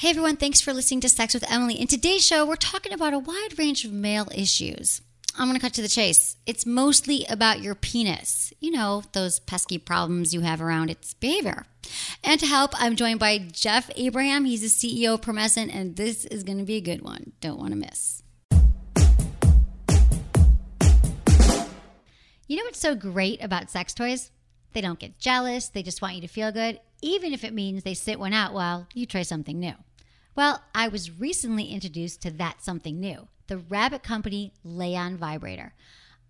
Hey everyone, thanks for listening to Sex with Emily. In today's show, we're talking about a wide range of male issues. I'm going to cut to the chase. It's mostly about your penis. You know, those pesky problems you have around its behavior. And to help, I'm joined by Jeff Abraham. He's the CEO of Promescent, and this is going to be a good one. Don't want to miss. You know what's so great about sex toys? They don't get jealous, they just want you to feel good, even if it means they sit one out while you try something new. Well, I was recently introduced to that something new the Rabbit Company Lay-On Vibrator.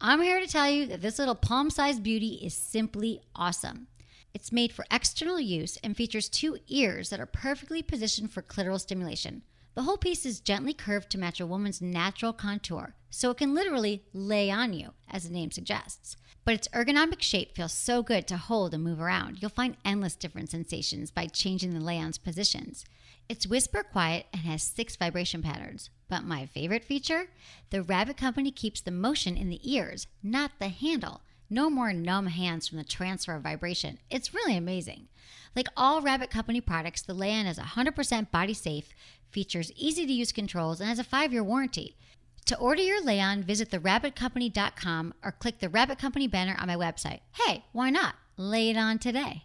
I'm here to tell you that this little palm sized beauty is simply awesome. It's made for external use and features two ears that are perfectly positioned for clitoral stimulation. The whole piece is gently curved to match a woman's natural contour, so it can literally lay on you, as the name suggests. But its ergonomic shape feels so good to hold and move around. You'll find endless different sensations by changing the lay-on's positions. It's whisper quiet and has six vibration patterns. But my favorite feature? The Rabbit Company keeps the motion in the ears, not the handle. No more numb hands from the transfer of vibration. It's really amazing. Like all Rabbit Company products, the Lay-On is 100% body safe, features easy to use controls, and has a five year warranty. To order your Lay-On, visit therabbitcompany.com or click the Rabbit Company banner on my website. Hey, why not? Lay it on today.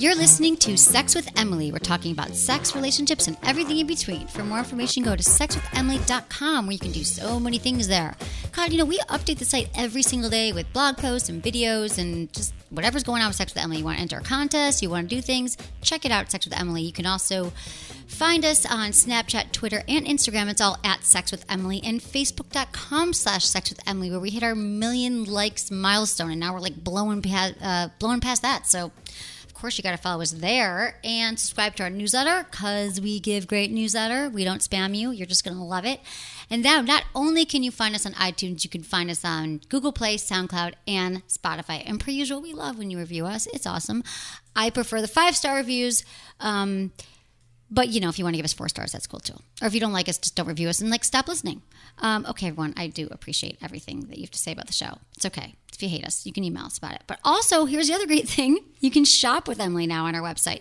You're listening to Sex with Emily. We're talking about sex, relationships, and everything in between. For more information, go to sexwithemily.com where you can do so many things there. God, you know, we update the site every single day with blog posts and videos and just whatever's going on with Sex with Emily. You want to enter a contest, you want to do things, check it out, Sex with Emily. You can also find us on Snapchat, Twitter, and Instagram. It's all at Sex with Emily and Facebook.com slash Sex with Emily, where we hit our million likes milestone, and now we're like blowing past, uh, blowing past that. So, course, you got to follow us there and subscribe to our newsletter because we give great newsletter. We don't spam you. You're just going to love it. And now, not only can you find us on iTunes, you can find us on Google Play, SoundCloud, and Spotify. And per usual, we love when you review us. It's awesome. I prefer the five star reviews. Um, but you know, if you want to give us four stars, that's cool too. Or if you don't like us, just don't review us and like stop listening. Um, okay, everyone, I do appreciate everything that you have to say about the show. It's okay if you hate us, you can email us about it. But also, here's the other great thing: you can shop with Emily now on our website.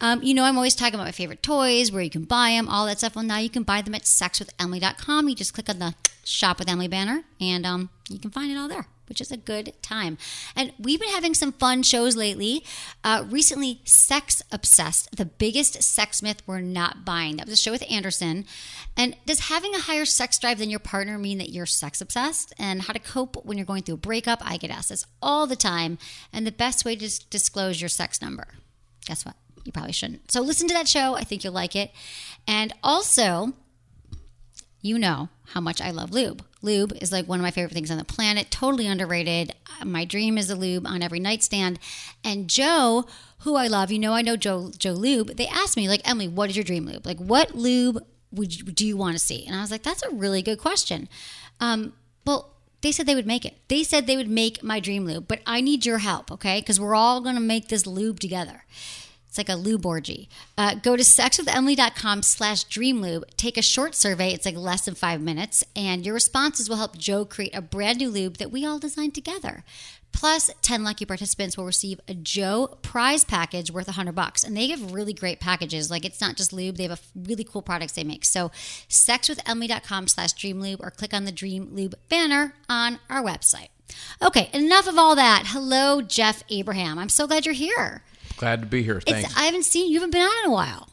Um, you know, I'm always talking about my favorite toys, where you can buy them, all that stuff. Well, now you can buy them at sexwithemily.com. You just click on the Shop with Emily banner, and um, you can find it all there which is a good time. And we've been having some fun shows lately. Uh, recently, Sex Obsessed, the biggest sex myth we're not buying. That was a show with Anderson. And does having a higher sex drive than your partner mean that you're sex obsessed? And how to cope when you're going through a breakup? I get asked this all the time. And the best way to disclose your sex number. Guess what? You probably shouldn't. So listen to that show. I think you'll like it. And also, you know how much I love lube. Lube is like one of my favorite things on the planet, totally underrated. My dream is a lube on every nightstand. And Joe, who I love, you know I know Joe Joe Lube, they asked me like, "Emily, what is your dream lube? Like what lube would you, do you want to see?" And I was like, "That's a really good question." Um, well, they said they would make it. They said they would make my dream lube, but I need your help, okay? Because we're all going to make this lube together. It's like a lube orgy. Uh, go to sexwithemily.com slash dreamlube. Take a short survey. It's like less than five minutes. And your responses will help Joe create a brand new lube that we all designed together. Plus, 10 lucky participants will receive a Joe prize package worth 100 bucks. And they give really great packages. Like it's not just lube, they have really cool products they make. So, sexwithemily.com slash dreamlube or click on the Dream Lube banner on our website. Okay, enough of all that. Hello, Jeff Abraham. I'm so glad you're here. Glad to be here. Thanks. It's, I haven't seen you haven't been on in a while.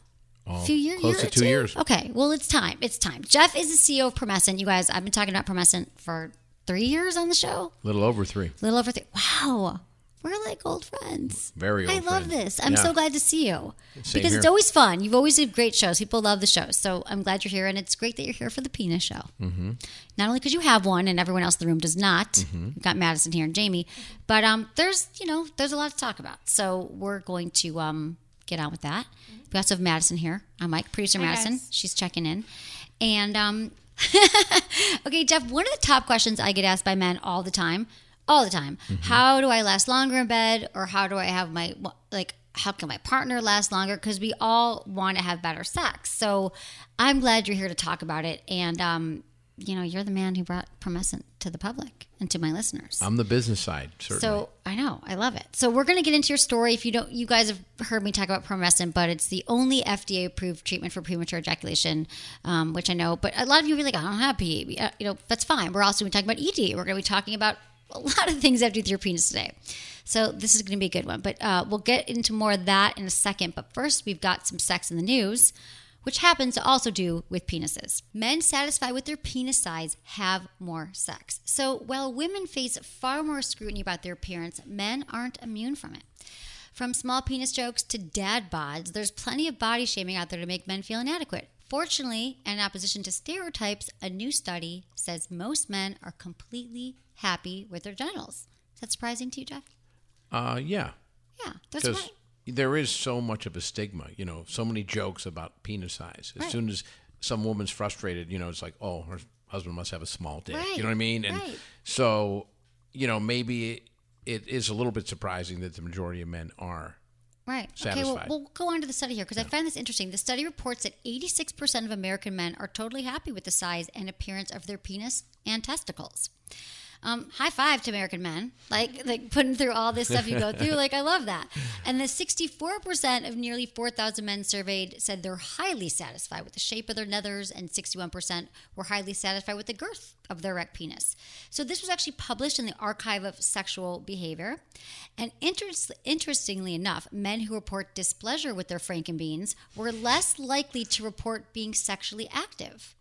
Oh, a few years, close year to two two? years. Okay, well it's time. It's time. Jeff is the CEO of Promescent. You guys, I've been talking about Promescent for three years on the show. A little over three. A little over three. Wow, We're like old friends. Very old. I love friends. this. I'm Yeah. so glad to see you Same because it's always fun. You've always did great shows. People love the shows, so I'm glad you're here, and it's great that you're here for the penis show. Mm-hmm. Not only because you have one, and everyone else in the room does not. Mm-hmm. We've got Madison here and Jamie, but um, there's you know there's a lot to talk about. So we're going to um get on with that. We also have Madison here. I'm Mike, producer Madison. She's checking in, and um. okay, Jeff, one of the top questions I get asked by men all the time, all the time, how do I last longer in bed or how do I have my like how can my partner last longer because we all want to have better sex. So, I'm glad you're here to talk about it and um you know, you're the man who brought Promescent to the public and to my listeners. I'm the business side, certainly. So I know, I love it. So we're going to get into your story. If you don't, you guys have heard me talk about promescent, but it's the only FDA approved treatment for premature ejaculation, um, which I know. But a lot of you are like, I don't have PED. Uh, you know, that's fine. We're also going to be talking about ED. We're going to be talking about a lot of things have to do with your penis today. So this is going to be a good one. But uh, we'll get into more of that in a second. But first, we've got some sex in the news which happens to also do with penises. Men satisfied with their penis size have more sex. So while women face far more scrutiny about their appearance, men aren't immune from it. From small penis jokes to dad bods, there's plenty of body shaming out there to make men feel inadequate. Fortunately, in opposition to stereotypes, a new study says most men are completely happy with their genitals. Is that surprising to you, Jeff? uh, yeah, Yeah, that's because right. there is so much of a stigma. You know, so many jokes about penis size. As Right. soon as some woman's frustrated, you know, it's like, oh, her husband must have a small dick. Right, You know what I mean? And right. so, you know, maybe it is a little bit surprising that the majority of men are. Right. Okay, well, we'll go on to the study here because I find this interesting. The study reports that 86% of American men are totally happy with the size and appearance of their penis and testicles. Um, high five to American men, like like putting through all this stuff you go through. Like I love that. And the 64% of nearly 4,000 men surveyed said they're highly satisfied with the shape of their nethers, and 61% were highly satisfied with the girth of their erect penis. So this was actually published in the Archive of Sexual Behavior. And interest, interestingly enough, men who report displeasure with their frankenbeans were less likely to report being sexually active.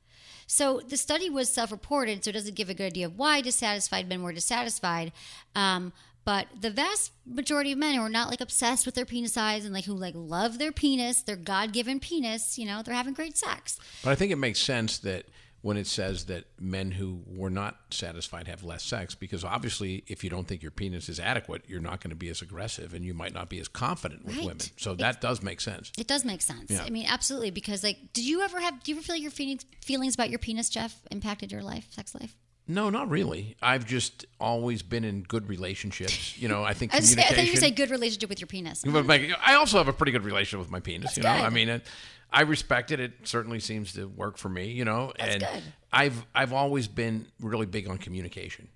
So the study was self-reported, so it doesn't give a good idea of why dissatisfied men were dissatisfied. Um, but the vast majority of men who are not like obsessed with their penis size and like who like love their penis, their God-given penis, you know, they're having great sex. But I think it makes sense that when it says that men who were not satisfied have less sex, because obviously, if you don't think your penis is adequate, you're not going to be as aggressive and you might not be as confident with Right. women. So that does make sense. It does make sense. Yeah. I mean, absolutely. Because like, did you ever have? Do you ever feel your feelings feelings about your penis, Jeff, impacted your life, sex life? No, not really. I've just always been in good relationships. You know, I think I, was, I thought you communication. good relationship with your penis. But like, I also have a pretty good relationship with my penis. you know, good. I mean, it, I respect it. It certainly seems to work for me. You know, That's and good. I've I've always been really big on communication,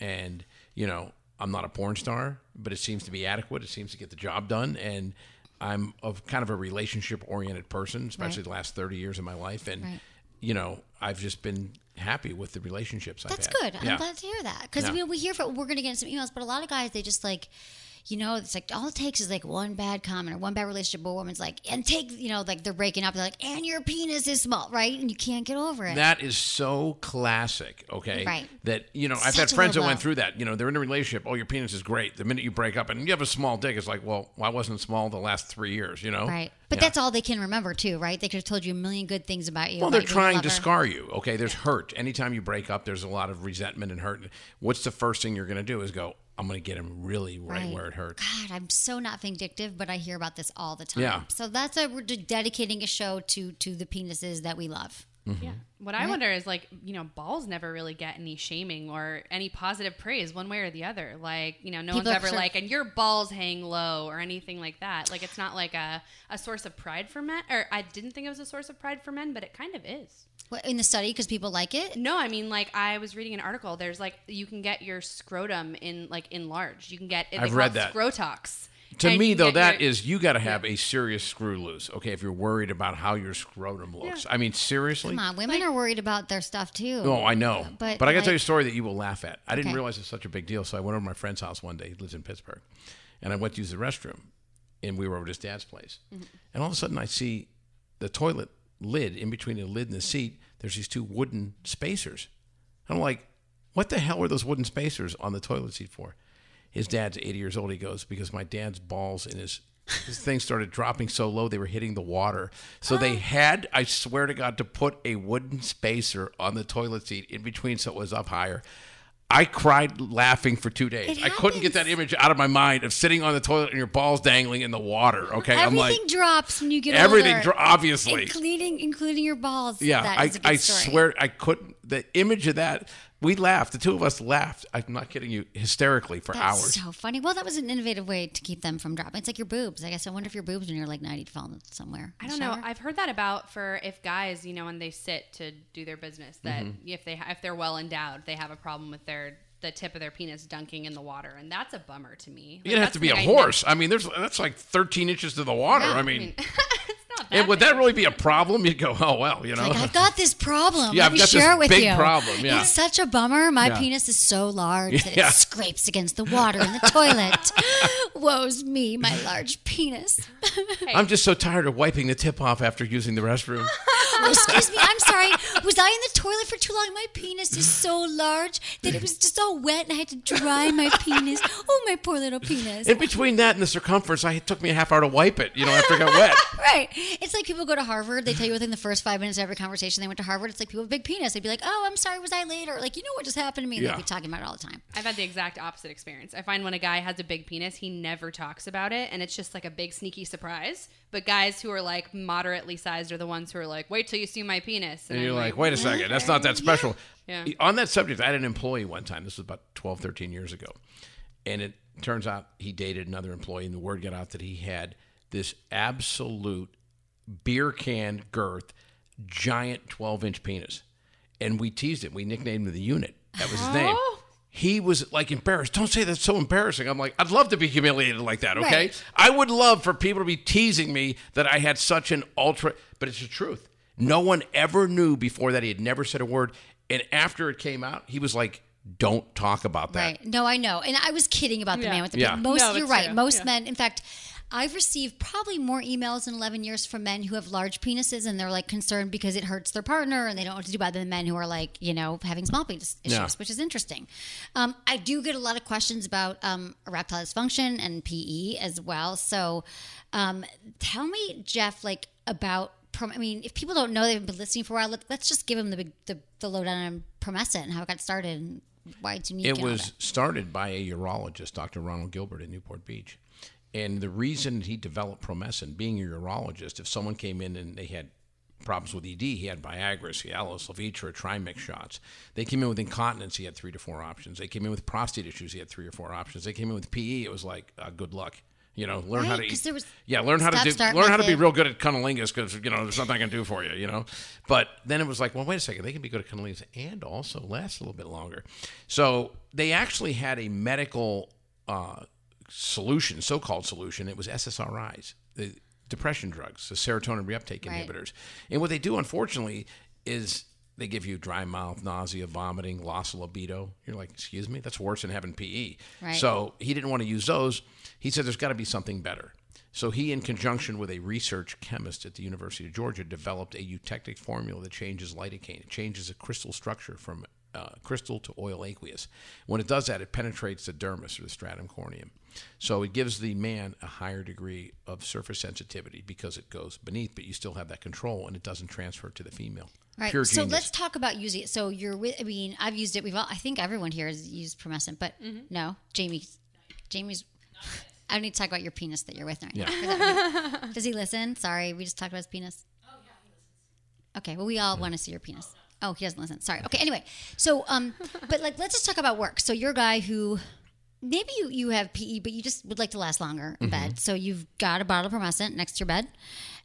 and you know, I'm not a porn star, but it seems to be adequate. It seems to get the job done, and I'm of kind of a relationship oriented person, especially Right. the last 30 years of my life, and Right. you know, I've just been happy with the relationships That's I've had. good. I'm Yeah. glad to hear that because Yeah. we, we hear from we're going to get some emails, but a lot of guys they just like, you know, it's like all it takes is like one bad comment or one bad relationship. But a woman's like, and take you know, like they're breaking up. They're like, and your penis is small, right? And you can't get over it. That is so classic, okay? Right. That, you know, I've had friends that went through that. You know, they're in a relationship. Oh, your penis is great. The minute you break up and you have a small dick, it's like, well, why wasn't it small the last three years, you know? Right. But Yeah. that's all they can remember too, right? They could have told you a million good things about you. Well, they're you being a trying to scar you, okay? There's hurt. Anytime you break up, there's a lot of resentment and hurt. What's the first thing you're going to do is go, I'm going to get him really right, Right. where it hurts. God, I'm so not vindictive, but I hear about this all the time. Yeah. So that's a we're dedicating a show to to the penises that we love. Yeah. Mm-hmm. What I wonder is like, you know, balls never really get any shaming or any positive praise one way or the other. Like, you know, no People one's ever sort of- like, and your balls hang low or anything like that. Like, it's not like a, a source of pride for men. Or I didn't think it was a source of pride for men, but it kind of is. What, in the study because people like it. No, I mean, like, I was reading an article. There's like, you can get your scrotum in, like, enlarged. You can get, they I've read it that. Scrotox. To And me, though, get that your- is you got to have a serious screw loose, okay? If you're worried about how your scrotum looks, I mean, seriously. Come on, women are worried about their stuff too. Oh, I know. But, But, I got to tell you a story that you will laugh at. I didn't Okay. realize it's such a big deal. So I went over to my friend's house one day. He lives in Pittsburgh. And I went to use the restroom. And we were over at his dad's place. Mm-hmm. And all of a sudden, I see the toilet lid, in between the lid and the seat, there's these two wooden spacers. and I'm like, what the hell are those wooden spacers on the toilet seat for? His dad's 80 years old. He goes, because my dad's balls in his his thing started dropping so low they were hitting the water. So they had, I swear to God, to put a wooden spacer on the toilet seat in between so it was up higher. I cried laughing for two days. I couldn't get that image out of my mind of sitting on the toilet and your balls dangling in the water. Okay, I'm Everything like drops when you get everything, older. dro- obviously. including including your balls. Yeah, I, is a good I swear I couldn't. The image of that, we laughed. The two of us laughed. I'm not kidding you, hysterically for hours. That's hours. so funny. Well, that was an innovative way to keep them from dropping. It's like your boobs. I guess I wonder if your boobs when you're like 90 fall somewhere. I don't know. I've heard that about for if guys, you know, when they sit to do their business, that Mhm. if they if they're well endowed, they have a problem with their the tip of their penis dunking in the water, and that's a bummer to me. Like, You'd have to be a horse. I mean, there's that's like 13 inches to the water. Yeah, I I mean, mean, and would that really be a problem? You'd go, oh well, you know. Like I've got this problem. Yeah, Let I've me got this share it with big you. problem, yeah. It's such a bummer. My Yeah. penis is so large that Yeah. it scrapes against the water in the toilet. Woe's me, my large penis. I'm just so tired of wiping the tip off after using the restroom. Excuse me, I'm sorry. Was I in the toilet for too long? My penis is so large that it was just all wet and I had to dry my penis. Oh, my poor little penis. In between that and the circumference, I, it took me a half hour to wipe it. You know, after it got wet. Right. It's like people go to Harvard. They tell you within the first five minutes of every conversation they went to Harvard. It's like people with big penis. They'd be like, "Oh, I'm sorry, was I late?" Or like, "You know what just happened to me?" Yeah. They'd be talking about it all the time. I've had the exact opposite experience. I find when a guy has a big penis, he never talks about it, and it's just like a big sneaky surprise. But guys who are like moderately sized are the ones who are like, "Wait till you see my penis," And I'm you're like, wait a second, that's not that special. Yeah. On that subject, I had an employee one time. This was about 12, 13 years ago. And it turns out he dated another employee, and the word got out that he had this absolute beer can girth, giant 12 inch penis. And we teased him. We nicknamed him the unit. That was his name. He was like embarrassed. Don't say that's so embarrassing. I'm like, I'd love to be humiliated like that, okay? Right. I would love for people to be teasing me that I had such an ultra, but it's the truth. No one ever knew before that. He had never said a word. And after it came out, he was like, don't talk about that. Right. No, I know. And I was kidding about the Yeah. man with the Yeah. Most, No, you're right. true. Most Yeah. men, in fact, I've received probably more emails in 11 years from men who have large penises and they're like concerned because it hurts their partner and they don't know what to do about it than men who are like, you know, having small penis issues, Yeah. which is interesting. Um, I do get a lot of questions about um, erectile dysfunction and PE as well. So um, tell me, Jeff, like about. I mean, if people don't know they've been listening for a while, let, let's just give them the the, the lowdown on Promescent and how it got started and why it's unique. It was started by a urologist, Dr. Ronald Gilbert in Newport Beach. And the reason he developed Promescent, being a urologist, if someone came in and they had problems with ED, he had Viagra, Cialis, Levitra, Trimix shots. They came in with incontinence, he had three to four options. They came in with prostate issues, he had three or four options. They came in with PE, it was like, uh, good luck. You know, learn how to eat. there was yeah, learn how to do, learn how to be real good at cunnilingus because you know there's nothing I can do for you. You know, but then it was like, well, wait a second, they can be good at cunnilingus and also last a little bit longer. So they actually had a medical uh, solution, so-called solution. It was SSRIs, the depression drugs, the serotonin reuptake Right. inhibitors. And what they do, unfortunately, is they give you dry mouth, nausea, vomiting, loss of libido. You're like, excuse me, that's worse than having PE. Right. So he didn't want to use those. He said there's got to be something better. So he, in conjunction with a research chemist at the University of Georgia, developed a eutectic formula that changes lidocaine. It changes the crystal structure from uh, crystal to oil aqueous. When it does that, it penetrates the dermis or the stratum corneum. So it gives the man a higher degree of surface sensitivity because it goes beneath, but you still have that control and it doesn't transfer to the female. Right. Pure so genius. let's talk about using it. So you're with. I mean, I've used it. We've all. I think everyone here has used Promescent, but no, Jamie. Jamie's. I don't need to talk about your penis that you're with right now. 'cause that would be- Does he listen? Sorry, we just talked about his penis. Oh yeah, he listens. Okay, well we all want to see your penis. Oh, he doesn't listen. Sorry. Okay. Anyway, so um, but like let's just talk about work. So you're a guy who. Maybe you, you have PE, but you just would like to last longer in mm-hmm. bed. So you've got a bottle of Promescent next to your bed,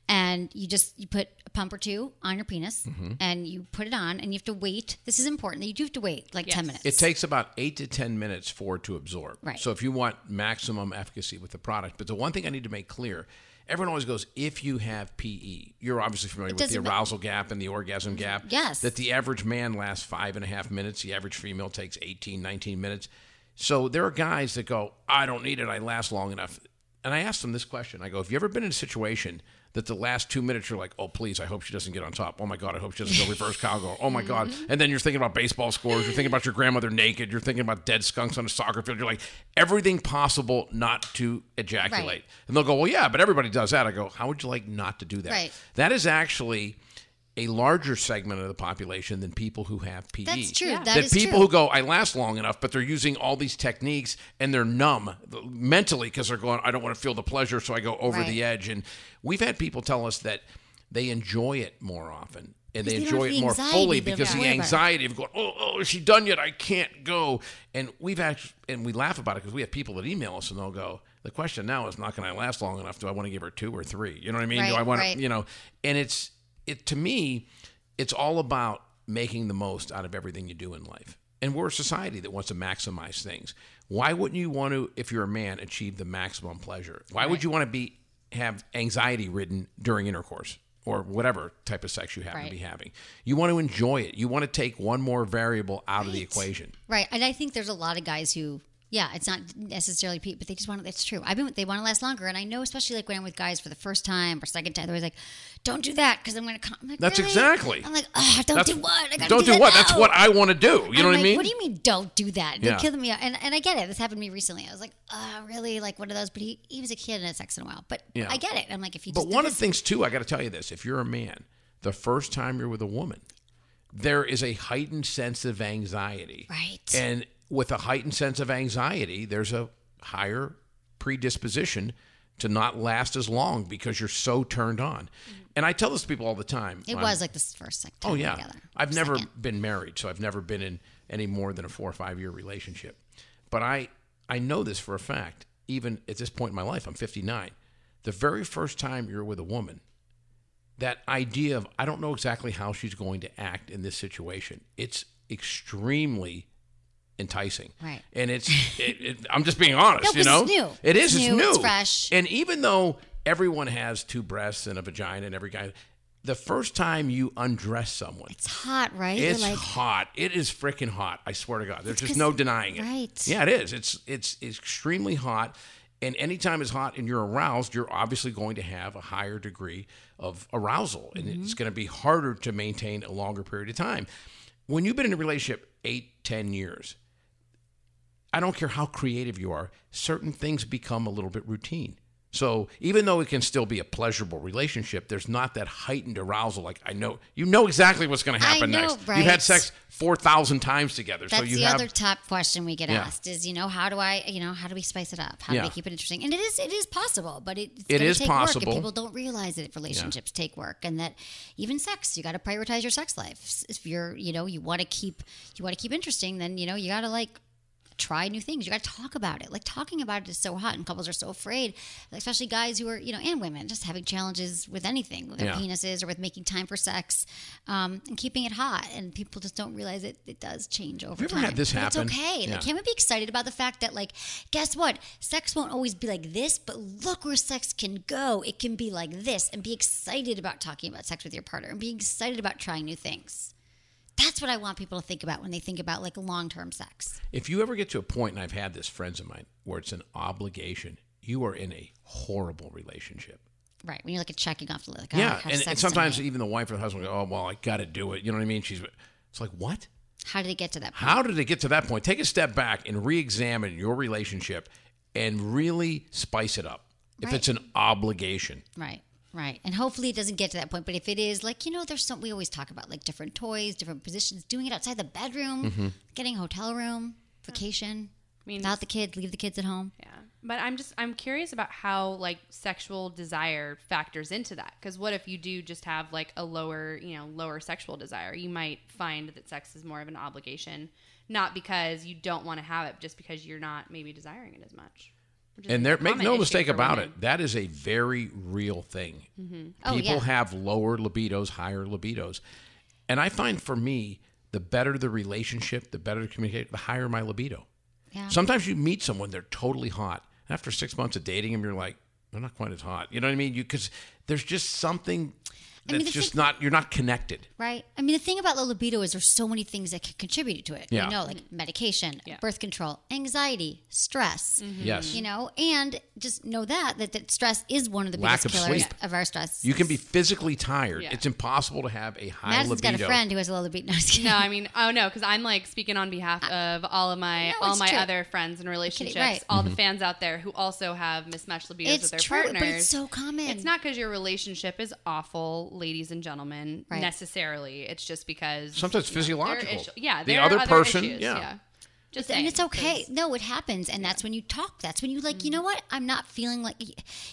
and you just you put a pump or two on your penis, mm-hmm. and you put it on, and you have to wait. This is important. You do have to wait like ten minutes. It takes about eight to 10 minutes for it to absorb. Right. So if you want maximum efficacy with the product, but the one thing I need to make clear everyone always goes, if you have PE, you're obviously familiar with the doesn't ma- arousal gap and the orgasm gap. Yes. That the average man lasts five and a half minutes, the average female takes 18, 19 minutes. So there are guys that go, I don't need it, I last long enough. And I asked them this question I go, Have you ever been in a situation that the last two minutes you're like, oh please, I hope she doesn't get on top. Oh my god, I hope she doesn't go reverse cowgirl. Oh my god, mm-hmm. and then you're thinking about baseball scores. You're thinking about your grandmother naked. You're thinking about dead skunks on a soccer field. You're like everything possible not to ejaculate. Right. And they'll go, well, yeah, but everybody does that. I go, how would you like not to do that? Right. That is actually a larger segment of the population than people who have PE. That's true. Yeah. That That is people true. who go, I last long enough, but they're using all these techniques and they're numb mentally because they're going, I don't want to feel the pleasure, so I go over Right. the edge. And we've had people tell us that they enjoy it more often. And they they enjoy it the more fully because the worry about. anxiety of going, oh, oh, is she done yet? I can't go. And we've actually, and we laugh about it because we have people that email us and they'll go, the question now is not going to last long enough. Do I want to give her two or three? You know what I mean? Do I want right. to, you know, and it's, it to me, it's all about making the most out of everything you do in life. And we're a society that wants to maximize things. Why wouldn't you want to, if you're a man, achieve the maximum pleasure? Why would you want to be have anxiety ridden during intercourse or whatever type of sex you happen Right. to be having? You want to enjoy it. You want to take one more variable out of the equation. Right. And I think there's a lot of guys who, yeah, it's not necessarily PE, but they just want to, it's true. I've been, they want to last longer. And I know, especially like when I'm with guys for the first time or second time, they're always like, don't do that because I'm going to like, That's "Really?" exactly. I'm like, oh, don't That's- do what? I gotta don't do, do that what? That's what I want to do. You know I'm what I like, mean? What do you mean, don't do that? They're Yeah. killing me. And, and I get it. This happened to me recently. I was like, oh, really? Like one of those. But he, he was a kid and had sex in a while. But Yeah. I get it. I'm like, if you But one of the things too, I got to tell you this: if you're a man, the first time you're with a woman, there is a heightened sense of anxiety. Right. And with a heightened sense of anxiety, there's a higher predisposition to not last as long because you're so turned on. And I tell this to people all the time. it I'm- was like this first oh, time Oh yeah, together. I've never Second. been married, so I've never been in any more than a four or five year relationship. But I I know this for a fact. Even at this point in my life, I'm 59. The very first time you're with a woman, that idea of I don't know exactly how she's going to act in this situation. It's extremely enticing, Right. And it's it, it, I'm just being honest, No, you know, it's new. It is. It's It's new, new. it's fresh. And even though everyone has two breasts and a vagina, and every guy, the first time you undress someone, It's hot, right? it's like, hot. It is freaking hot. I swear to God. There's just no denying it. right. Yeah, it is. It's it's extremely hot. And anytime it's hot and you're aroused, you're obviously going to have a higher degree of arousal. And Mm-hmm. it's going to be harder to maintain a longer period of time. When you've been in a relationship eight, ten years, I don't care how creative you are, certain things become a little bit routine. So even though it can still be a pleasurable relationship, there's not that heightened arousal. Like I know you know exactly what's going to I happen know, next. right? You've had sex four thousand times together, That's so you the have other top question we get Yeah. asked is, you know, how do I, you know, how do we spice it up? How Yeah. do we keep it interesting? And it is, it is possible, but it, it's It gonna take Work possible. and people don't realize that relationships take work, and that even sex, you got to prioritize your sex life. If you're, you know, you want to keep, you want to keep interesting, then you know, you got to like try new things. You got to talk about it. Like talking about it is so hot, and couples are so afraid, especially guys who are, you know, and women, just having challenges with anything, with their Yeah. penises or with making time for sex, um, and keeping it hot. And people just don't realize it. It does change over ever time. had this happen? It's okay. Yeah. Like, can't we be excited about the fact that, like, guess what? Sex won't always be like this, but look where sex can go. It can be like this, and be excited about talking about sex with your partner, and being excited about trying new things. That's what I want people to think about when they think about like long term sex. If you ever get to a point, and I've had this friends of mine, where it's an obligation, you are in a horrible relationship. Right. When you're like checking off the like, oh, yeah, and, and sometimes tonight. even the wife or the husband go, "Oh, well, I got to do it." You know what I mean? She's it's like, what? how did it get to that point? How did it get to that point? Take a step back and re-examine your relationship and really spice it up. If Right. it's an obligation, Right. Right. And hopefully it doesn't get to that point. But if it is, like, you know, there's some, we always talk about like different toys, different positions, doing it outside the bedroom, Mm-hmm. getting a hotel room, vacation, I mean, without the kids, leave the kids at home. Yeah. But I'm just I'm curious about how like sexual desire factors into that cuz what if you do just have like a lower, you know, lower sexual desire? You might find that sex is more of an obligation, not because you don't want to have it, just because you're not maybe desiring it as much. And there make no mistake about women. it, that is a very real thing. Oh, People yeah. have lower libidos, higher libidos, and I find for me, the better the relationship, the better the communication, the higher my libido. Yeah. Sometimes you meet someone, they're totally hot. After six months of dating them, you're like, they're not quite as hot. You know what I mean? You because there's just something I mean, It's just thing- not. You're not connected. Right. I mean, the thing about low libido is there's so many things that can contribute to it. Yeah. You know, like medication, Yeah. birth control, anxiety, stress. Yes. You know, and just know that, that that stress is one of the Lack biggest of killers sleep. of our stress. You can be physically tired. Yeah. It's impossible to have a high Madison's libido. got a friend who has a low libido. No, I. No, I mean, oh no, because I'm like speaking on behalf of all of my No, all my true. other friends and relationships, right. all Mm-hmm. the fans out there who also have mismatched libidos It's with their true, but partners. it's so common. It's not because your relationship is awful, ladies and gentlemen, Right. necessarily. It's just because Sometimes you know, there physiological. yeah, The other other person, issues, yeah. Just and it's okay. No, it happens, and that's when you talk. That's when you like. You mm. know what? I'm not feeling like.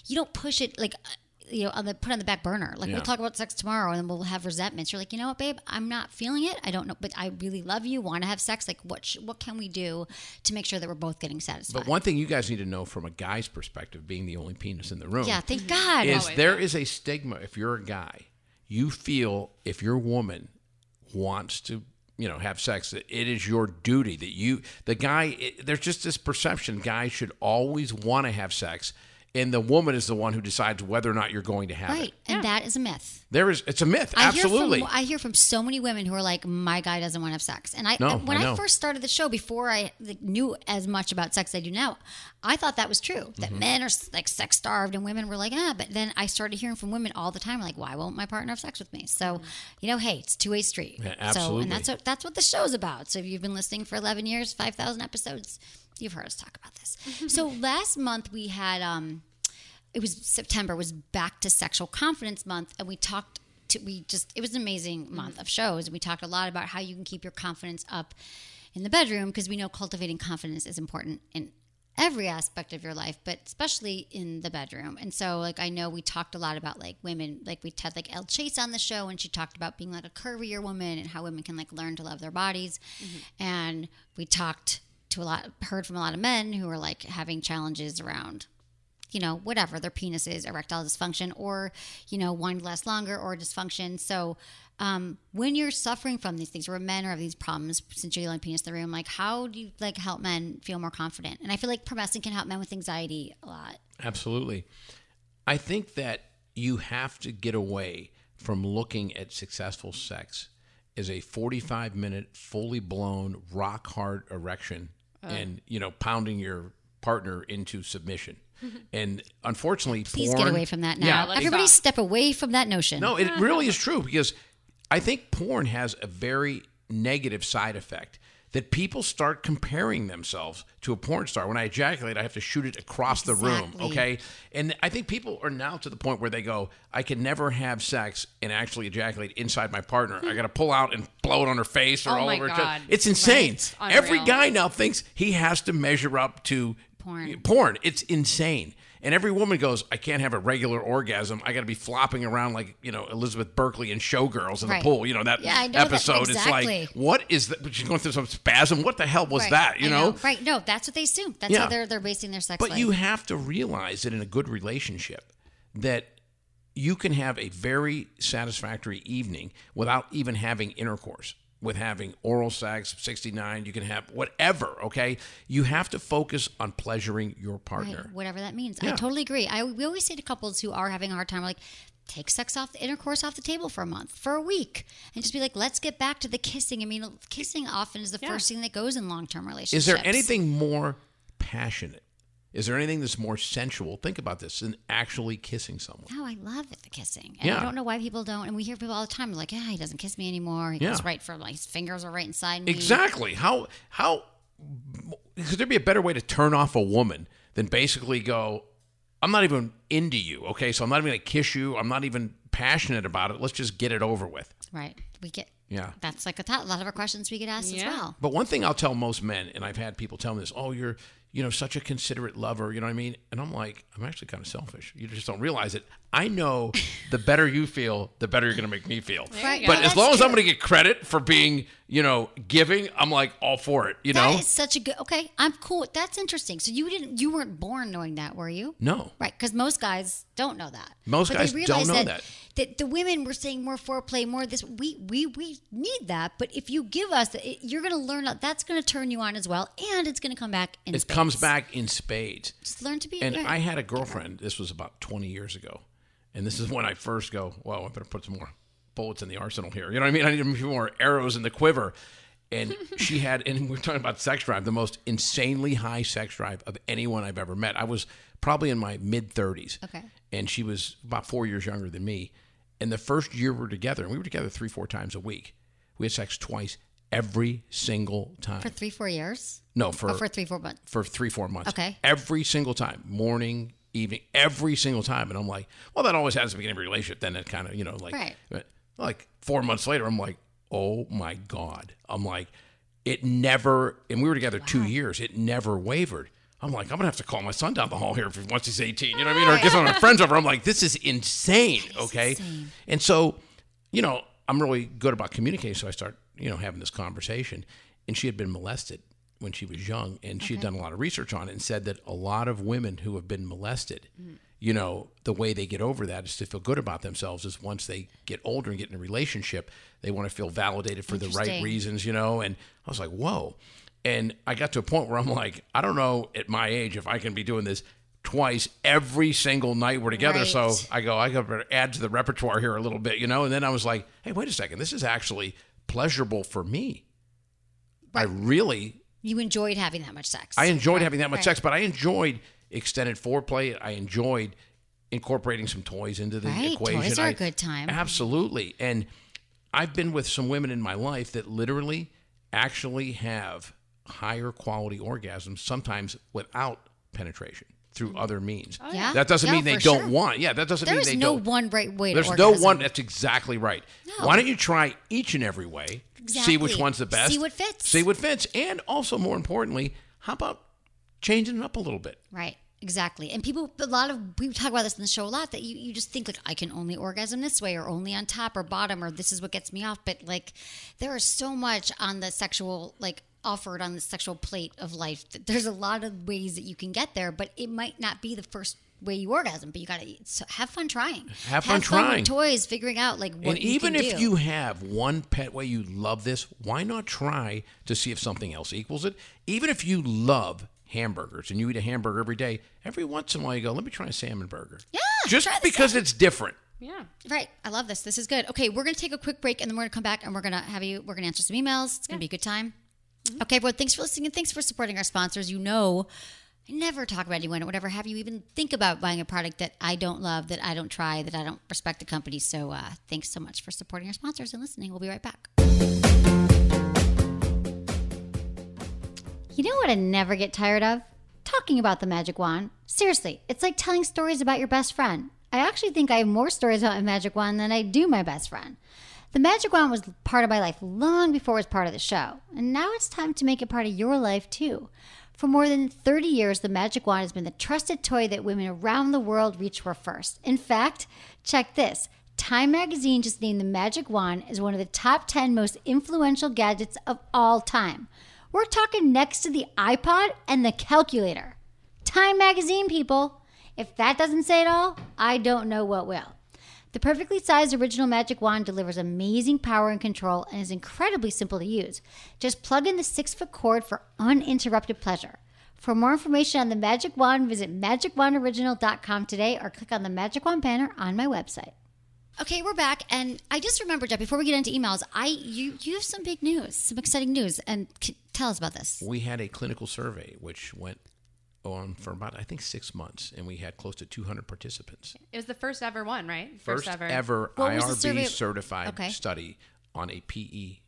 You don't push it like. You know, on the put it on the back burner. Like Yeah. we'll talk about sex tomorrow, and then we'll have resentments. You're like, you know what, babe? I'm not feeling it. I don't know, but I really love you. Want to have sex? Like, what? Sh- what can we do to make sure that we're both getting satisfied? But one thing you guys need to know from a guy's perspective, being the only penis in the room, yeah, thank God. is Always, there yeah. is a stigma if you're a guy, you feel if your woman wants to, you know, have sex, that it is your duty that you, the guy, it, there's just this perception guys should always want to have sex, and the woman is the one who decides whether or not you're going to have right, it. and that is a myth. There is, it's a myth, I absolutely. Hear from, I hear from so many women who are like, "My guy doesn't want to have sex," and I No, when I I, first started the show, before I like, knew as much about sex as I do now, I thought that was true. That Mm-hmm. men are like sex starved, and women were like, "Ah," but then I started hearing from women all the time, like, "Why won't my partner have sex with me?" So, you know, hey, it's two way street. Yeah, So, absolutely. and that's what that's what the show's about. So, if you've been listening for eleven years, five thousand episodes, you've heard us talk about this. Mm-hmm. so last month we had um it was September was back to sexual confidence month and we talked to we just it was an amazing mm-hmm. month of shows and we talked a lot about how you can keep your confidence up in the bedroom because we know cultivating confidence is important in every aspect of your life but especially in the bedroom. And so like i know we talked a lot about like women like we had like Elle Chase on the show and she talked about being like a curvier woman and how women can like learn to love their bodies. Mm-hmm. And we talked to a lot heard from a lot of men who are like having challenges around you know, whatever their penis is, erectile dysfunction, or, you know, wanting to last longer or dysfunction. So, um, when you're suffering from these things, where men are having these problems, since you're the only penis in the room, like, how do you like help men feel more confident? And I feel like promescent can help men with anxiety a lot. Absolutely. I think that you have to get away from looking at successful sex as a 45 minute, fully blown, rock hard erection Uh-huh. and, you know, pounding your partner into submission. Mm-hmm. and unfortunately, Please porn, get away from that now. Yeah, Everybody stop. step away from that notion. no, it really is true because I think porn has a very negative side effect that people start comparing themselves to a porn star. When I ejaculate, I have to shoot it across the room, okay? And I think people are now to the point where they go, I can never have sex and actually ejaculate inside my partner. I got to pull out and blow it on her face or Oh all over her It's insane. Right. Every guy now thinks he has to measure up to Porn. Porn. It's insane. And every woman goes, I can't have a regular orgasm. I got to be flopping around like, you know, Elizabeth Berkley and Showgirls in Right. the pool. You know, that Yeah, know that. episode. It's like, what is that? She's going through some spasm. What the hell was Right. that? You I know? Right. No, that's what they assume. That's Yeah. how they're, they're basing their sex But life. you have to realize that in a good relationship, that you can have a very satisfactory evening without even having intercourse. With having oral sex, 69, you can have whatever, okay? You have to focus on pleasuring your partner. Right, whatever that means. Yeah. I totally agree. I we always say to couples who are having a hard time, like, take sex off the intercourse off the table for a month, for a week, and just be like, let's get back to the kissing. I mean, kissing often is the first thing that goes in long term relationships. Is there anything more passionate? Is there anything that's more sensual? Think about this than actually kissing someone. No, I love it, the kissing. And Yeah. I don't know why people don't. And we hear people all the time like, yeah, he doesn't kiss me anymore. He Yeah. goes right for like his fingers are right inside me. Exactly. How how could there be a better way to turn off a woman than basically go, I'm not even into you, okay? So I'm not even gonna kiss you. I'm not even passionate about it. Let's just get it over with. Right. We get. Yeah. That's like a, th- a lot of our questions we get asked as well. But one thing I'll tell most men, and I've had people tell me this, oh, you're, you know, such a considerate lover, you know what I mean? And I'm like, I'm actually kind of selfish. You just don't realize it. I know the better you feel, the better you're going to make me feel. Right. But No, as long as I'm going to get credit for being, you know, giving, I'm like all for it, you That know? is such a good. Okay, I'm cool. That's interesting. So you didn't, you weren't born knowing that, were you? No. Right, because most guys don't know that. Most But guys don't know that, that. That. the women were saying more foreplay, more this. We we we need that. But if you give us, it, you're going to learn. that That's going to turn you on as well, and it's going to come back in. It spades. comes back in spades. Just learn to be. And. I had a girlfriend, this was about 20 years ago, And this is when I first go, well, I better put some more bullets in the arsenal here. You know what I mean? I need a few more arrows in the quiver. And she had, and we're talking about sex drive, the most insanely high sex drive of anyone I've ever met. I was probably in my mid 30s. Okay. And she was about four years younger than me. And the first year we were together, and we were together three, four times a week. We had sex twice every single time. For three, four years? no, oh, for Or for three, four months? for three, four months. Okay. Every single time, morning, evening, every single time. And I'm like, well, that always has to begin a relationship. Then it kind of, you know, like, Right. like four months later, I'm like, oh my God. I'm like, it never, and we were together two years, it never wavered. I'm like, I'm gonna have to call my son down the hall here if, once he's 18. You know what I mean? Or get some of my friends over. I'm like, this is insane. Okay. And so, you know, I'm really good about communicating. So I start, you know, having this conversation. And she had been molested when she was young, and she had done a lot of research on it and said that a lot of women who have been molested, you know, the way they get over that is to feel good about themselves. Is once they get older and get in a relationship, they want to feel validated for the right reasons, you know. And I was like, whoa. And I got to a point where I'm like, I don't know at my age if I can be doing this twice every single night we're together. So I go, I got to add to the repertoire here a little bit, you know. And then I was like, hey, wait a second, this is actually pleasurable for me. I really, You enjoyed having that much sex. I enjoyed Right, having that much right. sex, but I enjoyed extended foreplay. I enjoyed incorporating some toys into the Right, equation. toys are a I- good time. Absolutely. And I've been with some women in my life that literally actually have higher quality orgasms, sometimes without penetration through mm. other means. Oh, Yeah. That doesn't Yeah, mean they don't sure. want. Yeah, that doesn't There mean is they no don't. one right way to There's no one. That's exactly right. No. Why don't you try each and every way? See which one's the best. See what fits. See what fits. And also, more importantly, how about changing it up a little bit? Right. Exactly. And people, a lot of, we talk about this in the show a lot that you, you just think like, I can only orgasm this way or only on top or bottom or this is what gets me off. But like, there is so much on the sexual, like, offered on the sexual plate of life. There's a lot of ways that you can get there, but it might not be the first way you orgasm, but you got to have fun trying. Have fun trying. with toys, figuring out like what and you even can if do. you have one pet way you love this, why not try to see if something else equals it? Even if you love hamburgers and you eat a hamburger every day, every once in a while you go, let me try a salmon burger. Yeah, Just try the because salmon. it's different. Yeah. Right. I love this. This is good. Okay, we're going to take a quick break and then we're going to come back and we're going to have you, we're going to answer some emails. It's going to be a good time. Okay, everyone, thanks for listening and thanks for supporting our sponsors. You know, I never talk about anyone or whatever have you even think about buying a product that I don't love, that I don't try, that I don't respect the company. So uh, thanks so much for supporting our sponsors and listening. We'll be right back. You know what I never get tired of? Talking about the magic wand. Seriously, it's like telling stories about your best friend. I actually think I have more stories about my magic wand than I do my best friend. The magic wand was part of my life long before it was part of the show, and now it's time to make it part of your life too. For more than 30 years, the magic wand has been the trusted toy that women around the world reach for first. In fact, check this. Time magazine just named the magic wand as one of the top 10 most influential gadgets of all time. We're talking next to the iPod and the calculator. Time magazine, people. If that doesn't say it all, I don't know what will. The perfectly sized original Magic Wand delivers amazing power and control and is incredibly simple to use. Just plug in the six foot cord for uninterrupted pleasure. For more information on the Magic Wand, visit magicwandoriginal.com today or click on the Magic Wand banner on my website. Okay, we're back, and I just remembered, Jeff, before we get into emails, I you you have some big news, some exciting news, and c- tell us about this. We had a clinical survey which went on for about, I think, six months, and we had close to 200 participants. It was the first ever one, right? First, ever, What IRB certified Okay. study on a PE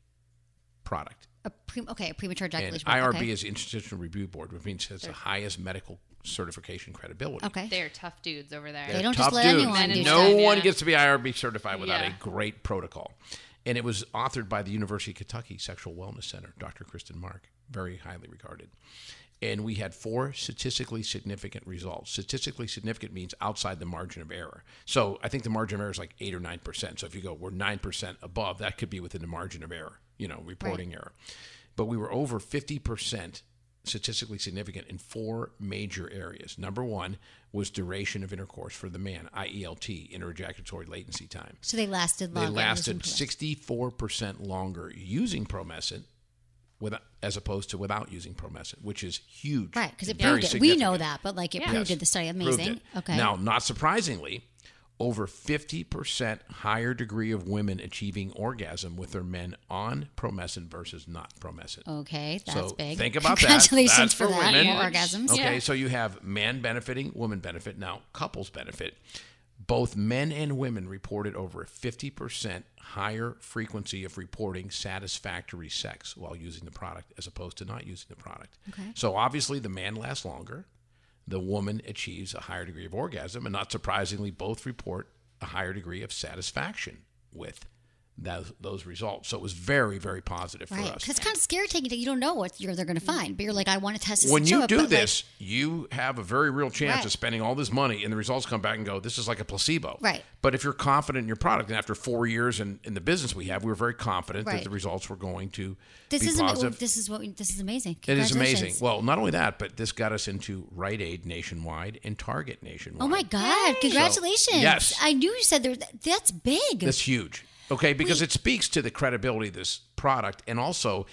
product. A pre- okay, a premature And ejaculation. IRB okay. is Institutional Review Board, which means it's the highest medical certification credibility. okay. They're tough dudes over there. They don't Tough just let dudes. anyone do No stuff. one Yeah. gets to be IRB certified without Yeah. a great protocol. And it was authored by the University of Kentucky Sexual Wellness Center, Dr. Kristen Mark, very highly regarded. And we had four statistically significant results. Statistically significant means outside the margin of error. So I think the margin of error is like eight or nine percent. So if you go, we're nine percent above, that could be within the margin of error, you know, reporting error. But we were over 50% statistically significant in four major areas. Number one was duration of intercourse for the man, IELT, interejaculatory latency time. So they lasted longer. They lasted 64% longer using promescent without, as opposed to without using promescent, which is huge. Right, because it proved it. We know that, but like it Yeah. proved Yes, it. The study, amazing. Okay. Now, not surprisingly, over 50% higher degree of women achieving orgasm with their men on promescent versus not promescent. Okay, that's so big. think about Congratulations that. That's for, that. women. More orgasms. Okay, so you have man benefiting, woman benefit. Now, couples benefit. Both men and women reported over a 50% higher frequency of reporting satisfactory sex while using the product as opposed to not using the product. Okay. So obviously, the man lasts longer. The woman achieves a higher degree of orgasm. And not surprisingly, both report a higher degree of satisfaction with those, those results. So it was very, very positive for Right, us. because it's kind of scary taking it. You don't know what you're they're going to find, but you're like, I want to test this. when and show you it, do but, like, this, you have a very real chance Right. of spending all this money, and the results come back and go, "This is like a placebo." Right. But if you're confident in your product, and after four years in, in the business we have, we were very confident Right. that the results were going to this be is ama- positive. this is what we, this is amazing. it is amazing. Well, not only that, but this got us into Rite Aid nationwide and Target nationwide. Oh my God! Congratulations! yes. I knew you said there. That's big. That's huge. Okay, because it speaks to the credibility of this product, and also,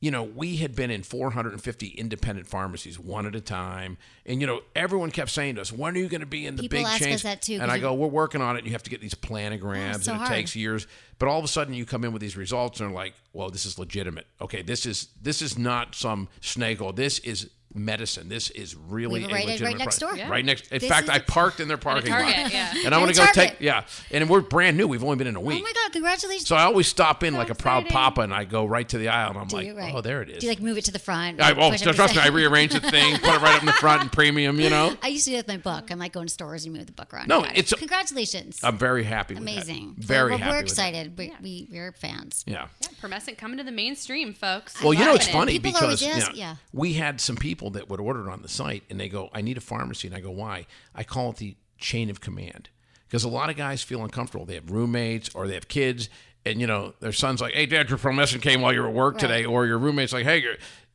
you know, we had been in 450 independent pharmacies one at a time, and you know, everyone kept saying to us, "When are you going to be in the People big ask us that too, And I go, "We're working on it." And you have to get these planograms, Oh, so and it hard. takes years. But all of a sudden, you come in with these results, and are like, "Well, this is legitimate. Okay, this is this is not some snaggle. This is." Medicine. This is really We were a right- right legitimate next product. door. Right next. In This fact, I parked in their parking Target, lot, yeah. and I want At to a go take. Yeah, and we're brand new. We've only been in a oh week. oh my God! Congratulations. So I always stop in like a proud papa and I go right to the aisle and I'm Do like. Right. oh, there it is. Do you like move it to the front? I, oh, push it trust me, I rearrange the thing, put it right up in the front and premium, you know? I used to do that with my book. I'm like going to stores and move the book around. No, Guys, it's a- congratulations. I'm very happy with Amazing. that. Very we're, happy We're with that. excited. We, we we're fans. Yeah. Yeah, Promescent coming to the mainstream, folks. Well, you know, it's funny People because always ask- you know, yeah. we had some people that would order it on the site and they go, I need a pharmacy. And I go, why? I call it the chain of command because a lot of guys feel uncomfortable. They have roommates or they have kids and, you know, their son's like, hey, dad, your promescent came while you were at work today. Or your roommate's like, hey,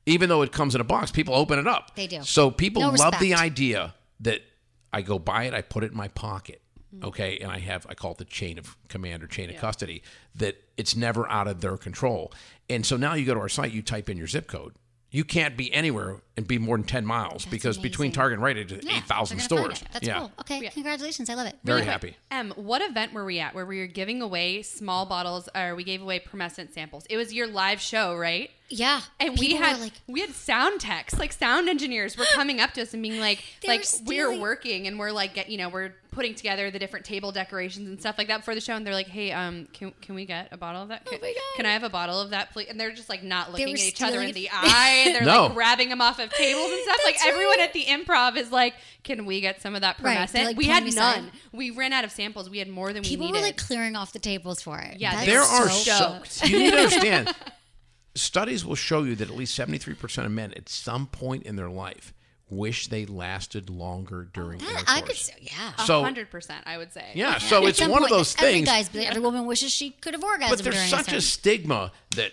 even though it comes in a box, people open it up. They do. So people No love the idea that I go buy it, I put it in my pocket. Okay, and I have I call it the chain of command or chain of custody that it's never out of their control. And so now you go to our site, you type in your zip code. You can't be anywhere and be more than ten miles because between. Target and Rite Aid, there's Yeah, eight thousand they're gonna find stores. That's yeah, cool. Okay, congratulations. I love it. very Really happy. Em, what event were we at where we were giving away small bottles or we gave away promescent samples? It was your live show, right? Yeah, And we had like, we had sound techs, like sound engineers were coming up to us and being like, like were we're working and we're like, get, you know, we're putting together the different table decorations and stuff like that for the show. And they're like, hey, um, can, can we get a bottle of that? Can, Oh my God. can I have a bottle of that, please? And they're just like not looking at each other in the it. eye. They're No. like grabbing them off of tables and stuff. like That's everyone at the improv is like, can we get some of that Right, promescent? they're, like, we had me aside. none. We ran out of samples. We had more than people we were like clearing off the tables for it. Yeah, There are so stoked. You need to understand. Studies will show you that at least seventy-three percent of men, at some point in their life, wish they lasted longer during That, intercourse. I could, say, yeah. so hundred percent, I would say. yeah, so it's one of point, those every things. Guy's, every woman wishes she could have orgasmed But there's such a stigma that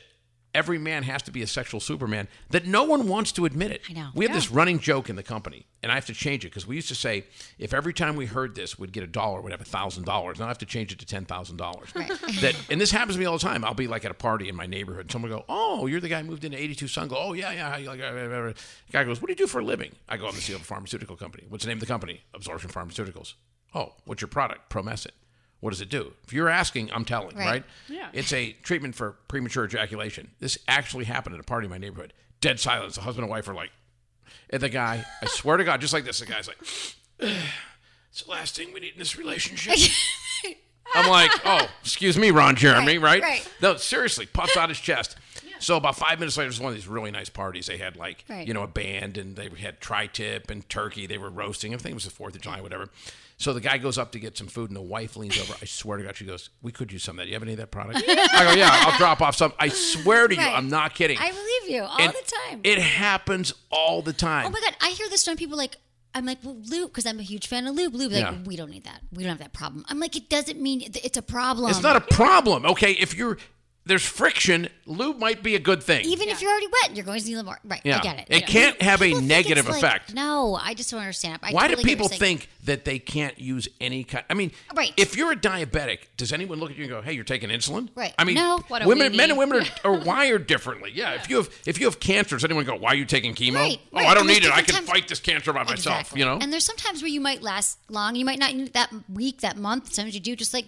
every man has to be a sexual superman that no one wants to admit it. I know. We have this running joke in the company, and I have to change it because we used to say if every time we heard this, we'd get a dollar, we'd have a thousand dollars. Now I have to change it to ten thousand dollars. That and this happens to me all the time. I'll be like at a party in my neighborhood, and someone will go, "Oh, you're the guy who moved into 82 Sun." Go, "Oh yeah, yeah." How you like? uh, uh, uh." Guy goes, "What do you do for a living?" I go, "I'm the CEO of a pharmaceutical company." What's the name of the company? Absorption Pharmaceuticals. Oh, what's your product? Promescent. What does it do? If you're asking, I'm telling, Right. right? Yeah. It's a treatment for premature ejaculation. This actually happened at a party in my neighborhood. Dead silence. The husband and wife are like, and the guy, I swear to God, just like this, the guy's like, it's the last thing we need in this relationship. I'm like, oh, excuse me, Ron Jeremy, right? Right, right. No, seriously, puffs out his chest. Yeah. So about five minutes later, it was one of these really nice parties. They had like, Right. you know, a band and they had tri-tip and turkey. They were roasting. I think it was the 4th of July, whatever. So the guy goes up to get some food and the wife leans over. I swear to God, she goes, we could use some of that. Do You have any of that product? I go, yeah, I'll drop off some. I swear to you, Right. I'm not kidding. I believe you all And the time. It happens all the time. oh my god, I hear this from people like. I'm like, well, lube, because I'm a huge fan of lube. Lube, like, Yeah. we don't need that. We don't have that problem. I'm like, it doesn't mean it's a problem. It's not a problem, okay? If you're there's friction. Lube might be a good thing. Even if you're already wet, you're going to need a little more. Right. Yeah. I get it. It Yeah. can't have a People think negative it's like- effect. no, I just don't understand. I Why totally do get people what you're saying. think that they can't use any kind? I mean, Right. if you're a diabetic, does anyone look at you and go, "Hey, you're taking insulin"? Right. I mean, No. What a women, weenie. men and women are, are wired differently. Yeah. If you have if you have cancer, does anyone go, "Why are you taking chemo?" Right, oh, right. I don't And there's need it. I different can times- fight this cancer by myself. Exactly. You know. And there's sometimes where you might last long. You might not need it that week, that month. Sometimes you do just like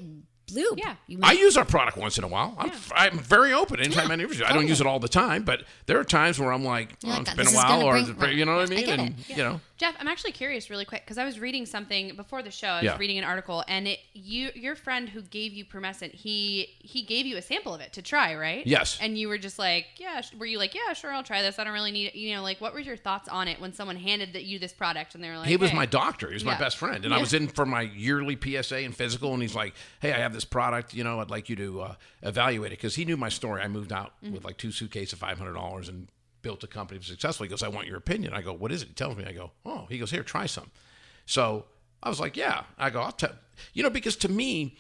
lube. Yeah. You I use our product once in a while. I'm, I'm very open anytime Yeah, I use. I don't use oh. it all the time, but there are times where I'm like, oh, like, it's been a while, or bring- right. you know what I I mean? get and it. you know, Jeff, I'm actually curious, really quick, because I was reading something before the show. I was Yeah. reading an article, and it you your friend who gave you Promescent, he he gave you a sample of it to try, right? Yes. And you were just like, yeah. sh- Were you like, yeah, sure, I'll try this. I don't really need it. You know, like, what were your thoughts on it when someone handed that you this product, and they were like, he was hey. my doctor. He was my best friend, and I was in for my yearly PSA and physical. And he's like, "Hey, I have this product. You know, I'd like you to uh, evaluate it." Because he knew my story. I moved out Mm-hmm. with like two suitcases of five hundred dollars and built a company successfully. He goes, "I want your opinion." I go, "What is it?" He tells me. I go, "Oh." He goes, "Here, try some." So I was like, "Yeah." I go, "I'll tell." You know, because to me,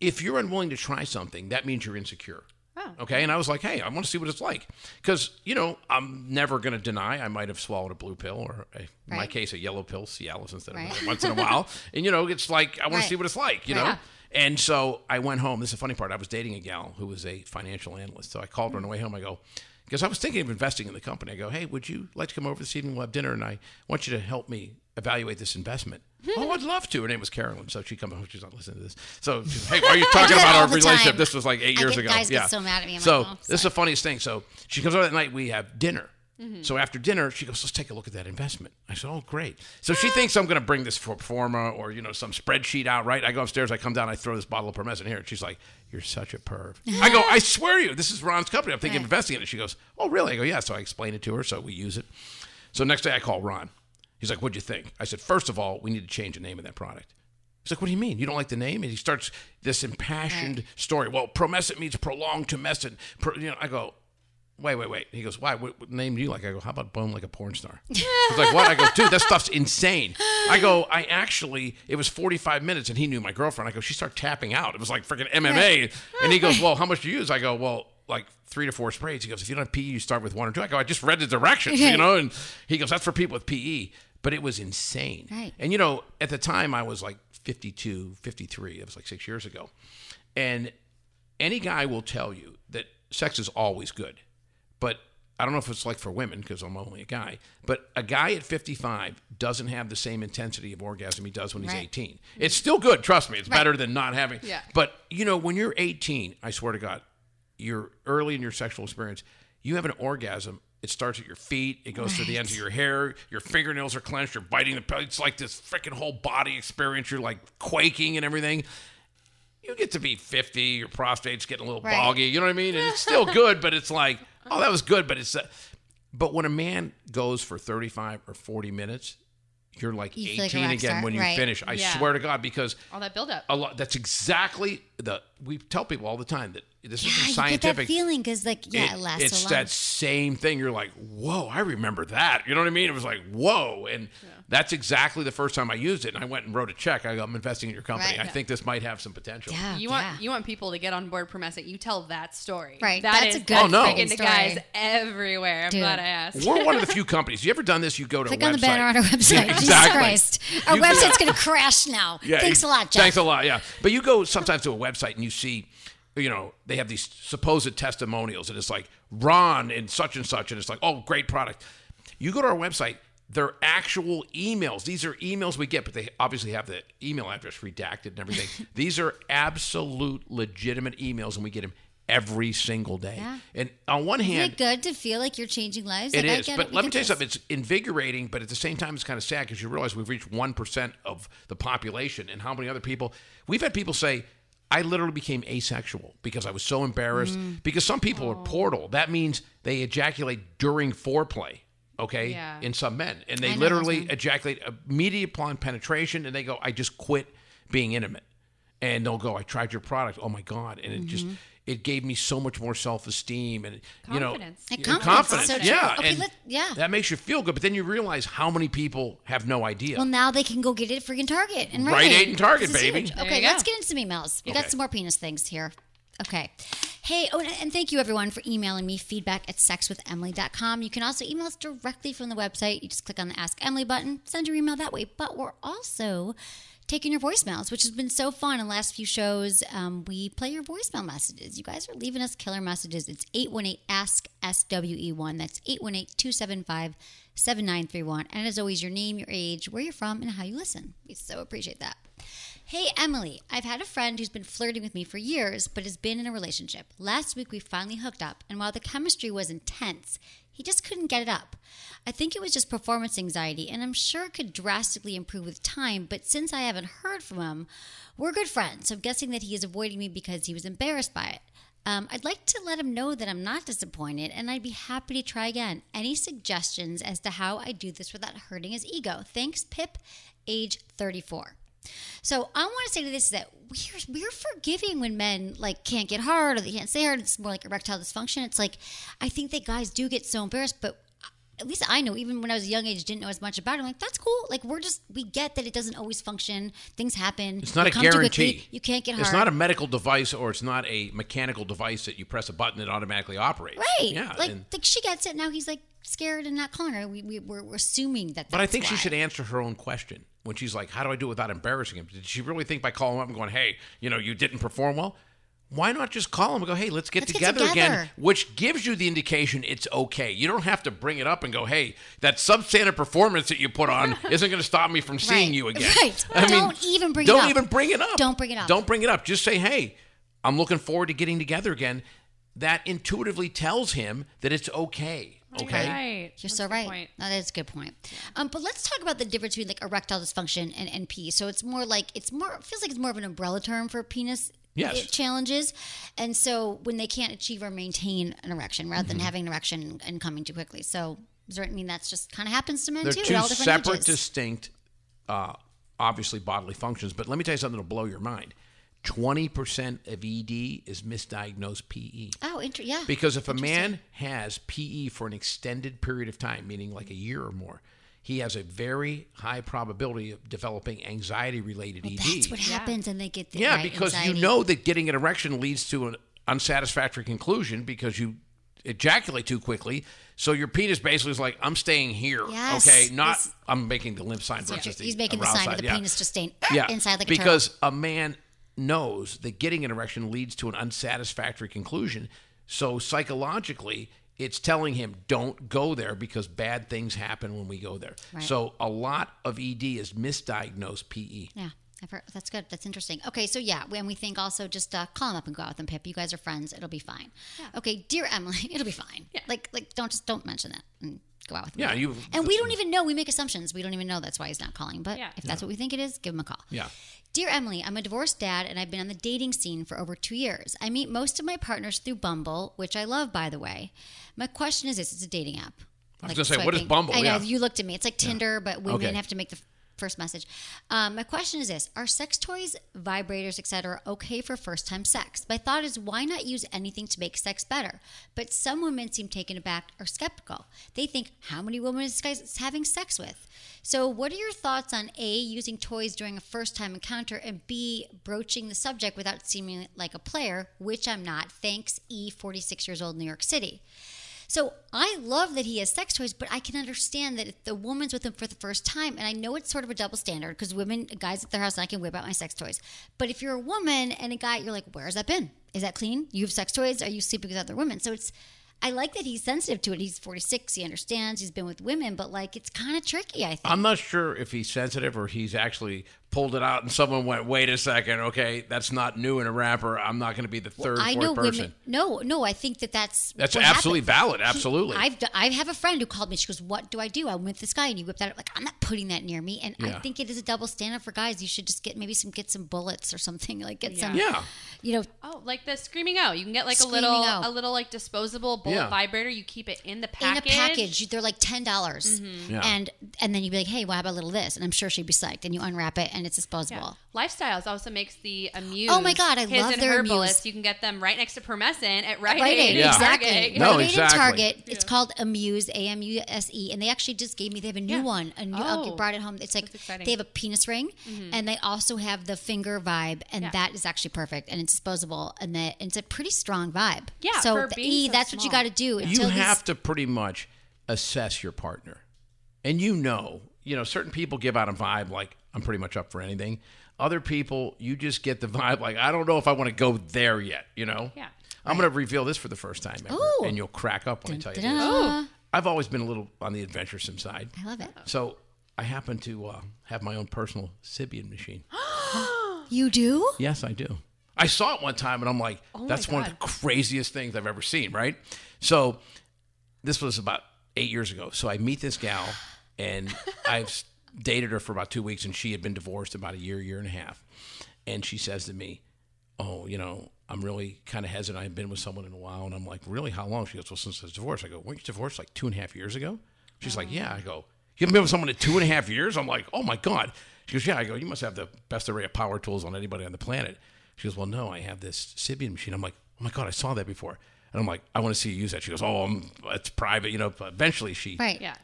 if you're unwilling to try something, that means you're insecure. Oh. Okay. And I was like, hey, I want to see what it's like. Because, you know, I'm never going to deny I might have swallowed a blue pill or, a, in my case, a yellow pill, Cialis instead of Right. once in a while. And, you know, it's like, I want Right. to see what it's like, you know? Yeah. And so I went home. This is the funny part. I was dating a gal who was a financial analyst. So I called her on the way home. I go, because I was thinking of investing in the company. I go, hey, would you like to come over this evening? We'll have dinner, and I want you to help me evaluate this investment. oh, I'd love to. Her name was Carolyn. So she come home. She's not listening to this. So, hey, why are you talking about our relationship? time. This was like eight I years ago. yeah. so mad at me. I'm so like, oh, this is the funniest thing. So she comes over that night. We have dinner. Mm-hmm. So after dinner, she goes, "Let's take a look at that investment." I said, "Oh, great." So she thinks I'm going to bring this pro forma or you know some spreadsheet out, right? I go upstairs, I come down, I throw this bottle of Promescent here, and she's like, "You're such a perv." I go, "I swear to you, this is Ron's company. I'm thinking of investing in it." She goes, "Oh, really?" I go, "Yeah." So I explain it to her, so we use it. So next day, I call Ron. He's like, "What'd you think?" I said, first of all, we need to change the name of that product." He's like, "What do you mean? You don't like the name?" And he starts this impassioned story. Well, promescent means prolonged to tumescent. Pro, you know, I go, "Wait, wait, wait." He goes, "Why? What, what name do you like?" I go, "How about bone like a porn star?" He's like, "What?" I go, "Dude, that stuff's insane." I go, "I actually, it was 45 minutes, and he knew my girlfriend." I go, "She started tapping out. It was like freaking MMA." And he goes, "Well, how much do you use?" I go, "Well." Like three to four sprays. He goes, if you don't have PE, you start with one or two. I go, I just read the directions, you know? And he goes, that's for people with PE. But it was insane. Right. And you know, at the time I was like 52, 53. It was like six years ago. And any guy will tell you that sex is always good. But I don't know if it's like for women because I'm only a guy. But a guy at 55 doesn't have the same intensity of orgasm he does when he's Right. 18. It's still good, trust me. It's Right. better than not having. Yeah. But you know, when you're 18, I swear to God, you're early in your sexual experience. You have an orgasm. It starts at your feet. It goes to the ends of your hair. Your fingernails are clenched. You're biting the. pe- It's like this freaking whole body experience. You're like quaking and everything. You get to be 50. Your prostate's getting a little Right. boggy. You know what I mean? And it's still good, but it's like, oh, that was good. But it's. Uh, but when a man goes for 35 or 40 minutes, you're like You feel like 18 again when you right. finish. I Yeah. swear to God, because all that buildup. a lot. That's exactly the. We tell people all the time that this Yeah, isn't you get scientific. that feeling because, like, yeah, it, It- lasts it's so long. that same thing. You're like, whoa, I remember that. You know what I mean? It was like, whoa, and that's exactly the first time I used it. And I went and wrote a check. I go, I'm investing in your company. Right. I think this might have some potential. yeah, You yeah. want you want people to get on board Promescent. You tell that story. Right, That that's is- a good Oh, no. freaking story. the guys everywhere. I'm Dude. glad I asked. We're one of the few companies. You ever done this? You go to Click a website. on the banner on our website. Yeah, Jesus exactly. Christ. Our You- website's going to crash now. Yeah, Thanks you- a lot, Jeff. Thanks a lot. Yeah, but you go sometimes to a website and you see, you know, they have these supposed testimonials, and it's like Ron and such and such, and it's like, oh, great product. You go to our website. They're actual emails. These are emails we get, but they obviously have the email address redacted and everything. These are absolute legitimate emails, and we get them every single day. Yeah. And on one Isn't hand, it good to feel like you're changing lives? it like, I is, but it. let me tell you this. something. It's invigorating, but at the same time, it's kind of sad because you realize we've reached one percent of the population, and how many other people we've had people say, "I literally became asexual because I was so embarrassed." Mm. Because some people are portal. That means they ejaculate during foreplay. Okay, Yeah. in some men, and they those literally ejaculate immediately upon penetration, and they go, "I just quit being intimate," and they'll go, "I tried your product. Oh my god!" And it just Mm-hmm. It gave me so much more self esteem, and you know, Confidence. And yeah, confidence, confidence. so yeah, Okay, and let- yeah. that makes you feel good. But then you realize how many people have no idea. Well, now they can go get it at freaking Target and Rite Aid and Target, baby. huge. Okay, let's get into some emails. We Okay. got some more penis things here. Okay. Hey, oh, and- and thank you everyone for emailing me feedback at sexwithemily.com. You can also email us directly from the website. You just click on the Ask Emily button, send your email that way. But we're also taking your voicemails, which has been so fun. In the last few shows, um, we play your voicemail messages. You guys are leaving us killer messages. It's 818 Ask SWE1. That's 818 275 7931. And as always, your name, your age, where you're from, and how you listen. We so appreciate that. Hey, Emily, I've had a friend who's been flirting with me for years, but has been in a relationship. Last week we finally hooked up, and while the chemistry was intense, he just couldn't get it up. I think it was just performance anxiety, and I'm sure it could drastically improve with time, but since I haven't heard from him, we're good friends, so I'm guessing that he is avoiding me because he was embarrassed by it. Um, I'd like to let him know that I'm not disappointed and I'd be happy to try again. Any suggestions as to how I do this without hurting his ego? Thanks, Pip, age 34. So I want to say to this that we're we're forgiving when men like can't get hard or they can't stay hard. It's more like erectile dysfunction. It's like I think that guys do get so embarrassed, but at least I know. Even when I was a young age, didn't know as much about it. I'm like, that's cool. Like we're just we get that it doesn't always function. Things happen. It's not You a guarantee. You can't get hard. It's not a medical device or it's not a mechanical device that you press a button that automatically operates. right. Yeah. like, and- like she gets it now. He's like scared and not calling her. We, we we're, we're assuming that. but I think she should answer her own question when she's like, "How do I do it without embarrassing him?" Did she really think by calling him up and going, "Hey, you know, you didn't perform well"? Why not just call him and go, "Hey, let's get, Let's get together, again," which gives you the indication it's okay. You don't have to bring it up and go, "Hey, that substandard performance that you put on isn't going to stop me from seeing Right. you again." Right. I mean, Don't even bring don't up. even bring it up. Don't bring it up. Don't bring it up. Just say, "Hey, I'm looking forward to getting together again." That intuitively tells him that it's okay. Okay. Right. You're so right. No, that's a good point. Um, but let's talk about the difference between like erectile dysfunction and NP. So it's more like it's more it feels like it's more of an umbrella term for penis Yes. challenges. And so when they can't achieve or maintain an erection rather Mm-hmm. than having an erection and coming too quickly. So does that mean that's just kind of happens to men They're too? two all different separate, ages? distinct, uh, obviously bodily functions. But let me tell you something that'll blow your mind. Twenty percent of ED is misdiagnosed PE. oh, inter- yeah. Because if a man has PE for an extended period of time, meaning like a year or more, he has a very high probability of developing anxiety-related ED. that's what happens, and they get the yeah, right, because anxiety. you know that getting an erection leads to an unsatisfactory conclusion because you ejaculate too quickly. So your penis basically is like, I'm staying here. Yes, okay, not this- I'm making the lymph sign That's what versus the he's making the sign of the Yeah. penis just staying yeah, inside like a because turtle. a man knows that getting an erection leads to an unsatisfactory conclusion. So psychologically, it's telling him don't go there because bad things happen when we go there. Right. So a lot of ED is misdiagnosed. PE. Yeah, I've heard, that's good. That's interesting. Okay, so yeah, and we think also just uh, call him up and go out with him, Pip. You guys are friends. It'll be fine. Okay, dear Emily, it'll be fine. Like, like don't just don't mention that and go out with him. Yeah, you- And we don't even know. We make assumptions. We don't even know that's why he's not calling. But Yeah. if that's what we think it is, give him a call. Yeah. Dear Emily, I'm a divorced dad and I've been on the dating scene for over two years. I meet most of my partners through Bumble, which I love, by the way. My question is this it's a dating app. I was gonna say, what is. Bumble? I know, Yeah. you looked at me. It's like Tinder, but women Okay. have to make the f- first message. Um, my question is this Are sex toys, vibrators, etc., okay for first time sex? My thought is why not use anything to make sex better? But some women seem taken aback or skeptical. They think, how many women is this guy having sex with? So, what are your thoughts on A, using toys during a first time encounter, and B, broaching the subject without seeming like a player, which I'm not? Thanks, E, 46 years old, New York City. So I love that he has sex toys, but I can understand that if the woman's with him for the first time, and I know it's sort of a double standard because women, guys at their house, and I can whip out my sex toys. But if you're a woman and a guy, you're like, where has that been? Is that clean? You have sex toys? Are you sleeping with other women? So it's, I like that he's sensitive to it. He's 46, he understands, he's been with women, but like it's kind of tricky, I think. I'm not sure if he's sensitive or he's actually pulled it out and someone went, wait a second, okay, that's not new in a wrapper. I'm not going to be the third, I fourth know person. women. No, no, I think that that's That's what absolutely happened. valid, absolutely. I've d- I have a friend who called me. She goes, "What do I do? I'm with this guy, and he whipped that up. Like I'm not putting that near me." And I think it is a double standard for guys. You should just get maybe some get some bullets or something. Like get some, Yeah. you know, Oh, like the screaming out. You can get like a little, out. a little like disposable bullet Yeah. vibrator. You keep it in the package. in a package. package. They're like ten dollars, mm-hmm. Yeah. and and then you'd be like, "Hey, well, how about a little this?" And I'm sure she'd be psyched. And you unwrap it, and it's disposable. Lifestyles also makes the Amuse. Oh my God, I his love and their Herbalist. Amuse. You can get them right next to Promescent at Rite, Rite Aid, Aid. Yeah. exactly. Target. No, Rite Aid exactly. and Target. It's called Amuse, A M U S E, and they actually just gave me. They have a new Yeah. one. A new. Oh. I brought it home. It's like That's exciting. they have a penis ring, mm-hmm. and they also have the finger vibe, and Yeah. that is actually perfect, and it's disposable, and that and it's a pretty strong vibe. Yeah, So for the being E, so that's what you got to do. you until these- have to pretty much assess your partner and you know you know certain people give out a vibe like i'm pretty much up for anything other people you just get the vibe like i don't know if i want to go there yet you know Yeah. i'm going to reveal this for the first time ever Ooh. and you'll crack up when i tell you this Ta-da. i've always been a little on the adventuresome side I love it. so i happen to uh, have my own personal Sybian machine You do? Yes, I do. I saw it one time and I'm like, Oh that's one of the craziest things I've ever seen, right? So this was about eight years ago. So I meet this gal and I've dated her for about two weeks and she had been divorced about a year, year and a half. And she says to me, Oh, you know, I'm really kind of hesitant. I've been with someone in a while. And I'm like, Really? How long? She goes, Well, since I was divorced. I go, Weren't you divorced like two and a half years ago? She's like, oh. Yeah. I go, You haven't been with someone in two and a half years? I'm like, Oh my God. She goes, Yeah. I go, You must have the best array of power tools on anybody on the planet. She goes, Well, no, I have this Sybian machine. I'm like, Oh my God, I saw that before. And I'm like, I want to see you use that. She goes, Oh, um, it's private. You know, but eventually she Right. Yeah.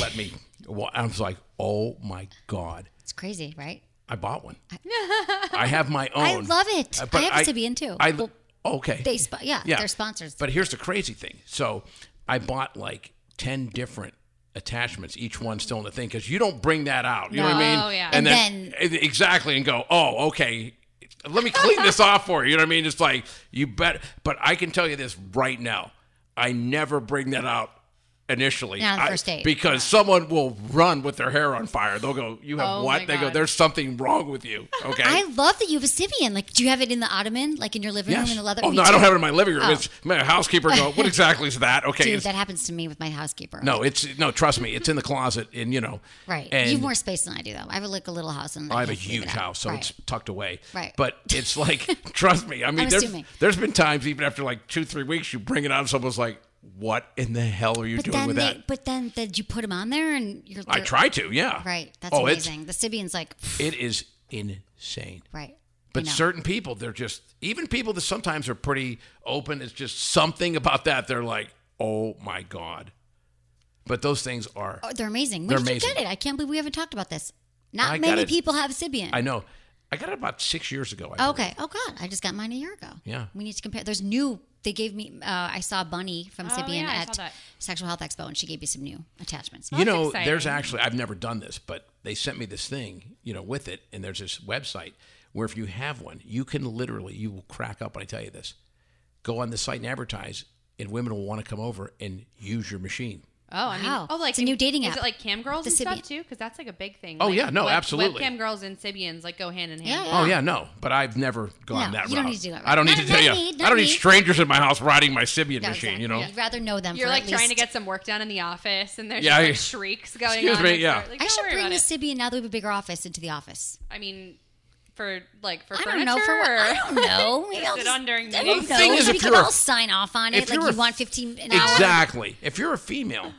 let me. Well, I was like, Oh my God. It's crazy, right? I bought one. I have my own. I love it. Uh, I have a Sybian too. I, Well, oh, okay. They, sp- yeah, they're sponsors. But here's the crazy thing. So I bought like 10 different attachments, each one still in the thing, because you don't bring that out. You know what I mean? No. Oh, yeah. And, And then, exactly, and go, oh, okay. Let me clean this off for you. You know what I mean? It's like you bet. But I can tell you this right now: I never bring that out initially Not on the I- first date. because someone will run with their hair on fire. They'll go, "You have Oh, what?" my They go, "There's something wrong with you." Okay. I love that you have a Sybian. Like, do you have it in the ottoman, like in your living room in the leather? Oh Me no, I don't have it in my living room. Oh. It's my housekeeper. Go. What exactly is that? Okay. Dude, that happens to me with my housekeeper. no, it's no. Trust me, it's in the closet, and you know. Right. And you have more space than I do, though. I have like a little house, and I have a huge house, so Right. it's tucked away. Right. But it's like, trust me. I mean, I'm there's assuming. there's been times even after like two three weeks, you bring it out, and someone's like, "What in the hell are you But doing with they, that?" but then, did you put them on there, and you're? I try to, yeah. Right. That's oh, amazing. The Sybian's like, it is insane. right. But certain people, they're just even people that sometimes are pretty open. It's just something about that. They're like, "Oh my god!" But those things are. Oh, they're amazing. When They're did amazing. you get it? I can't believe we haven't talked about this. Not I many people have Sybian. I know. I got it about six years ago. I Okay. Oh God, I just got mine a year ago. Yeah. We need to compare. There's new. They gave me. Uh, I saw Bunny from Oh, Sybian yeah, at. Sexual Health Expo, and she gave me some new attachments. you know, exciting. there's actually I've never done this, but they sent me this thing, you know, with it, and there's this website where if you have one, you can literally you will crack up when I tell you this. Go on the site and advertise, and women will want to come over and use your machine. Oh, I mean, oh, like It's a new dating is app. it like cam girls The and stuff Sybian. too? Because that's like a big thing. Oh, Like, yeah, no, web- absolutely. Webcam girls and Sybians like go hand in hand. Yeah, Oh yeah, no, but I've never gone No, that you route. don't need to do that I don't need route. to tell not you. me, I don't need me. strangers in my house riding my Sybian No, machine. exactly. You know. You'd rather know them. You're for like at trying to get some work done in the office, and there's Yeah, just I- shrieks going on. Excuse on. me, yeah. door. Like, I should bring the. Sybian now that we have a bigger office into the office. I mean, for like for I furniture. don't know for what. I or- don't know. Maybe I'll Sit just, on during I meetings. don't Thing is, we if could you're a- all sign off on if it. Like you're you want 15 an hour. Exactly. If you're a female,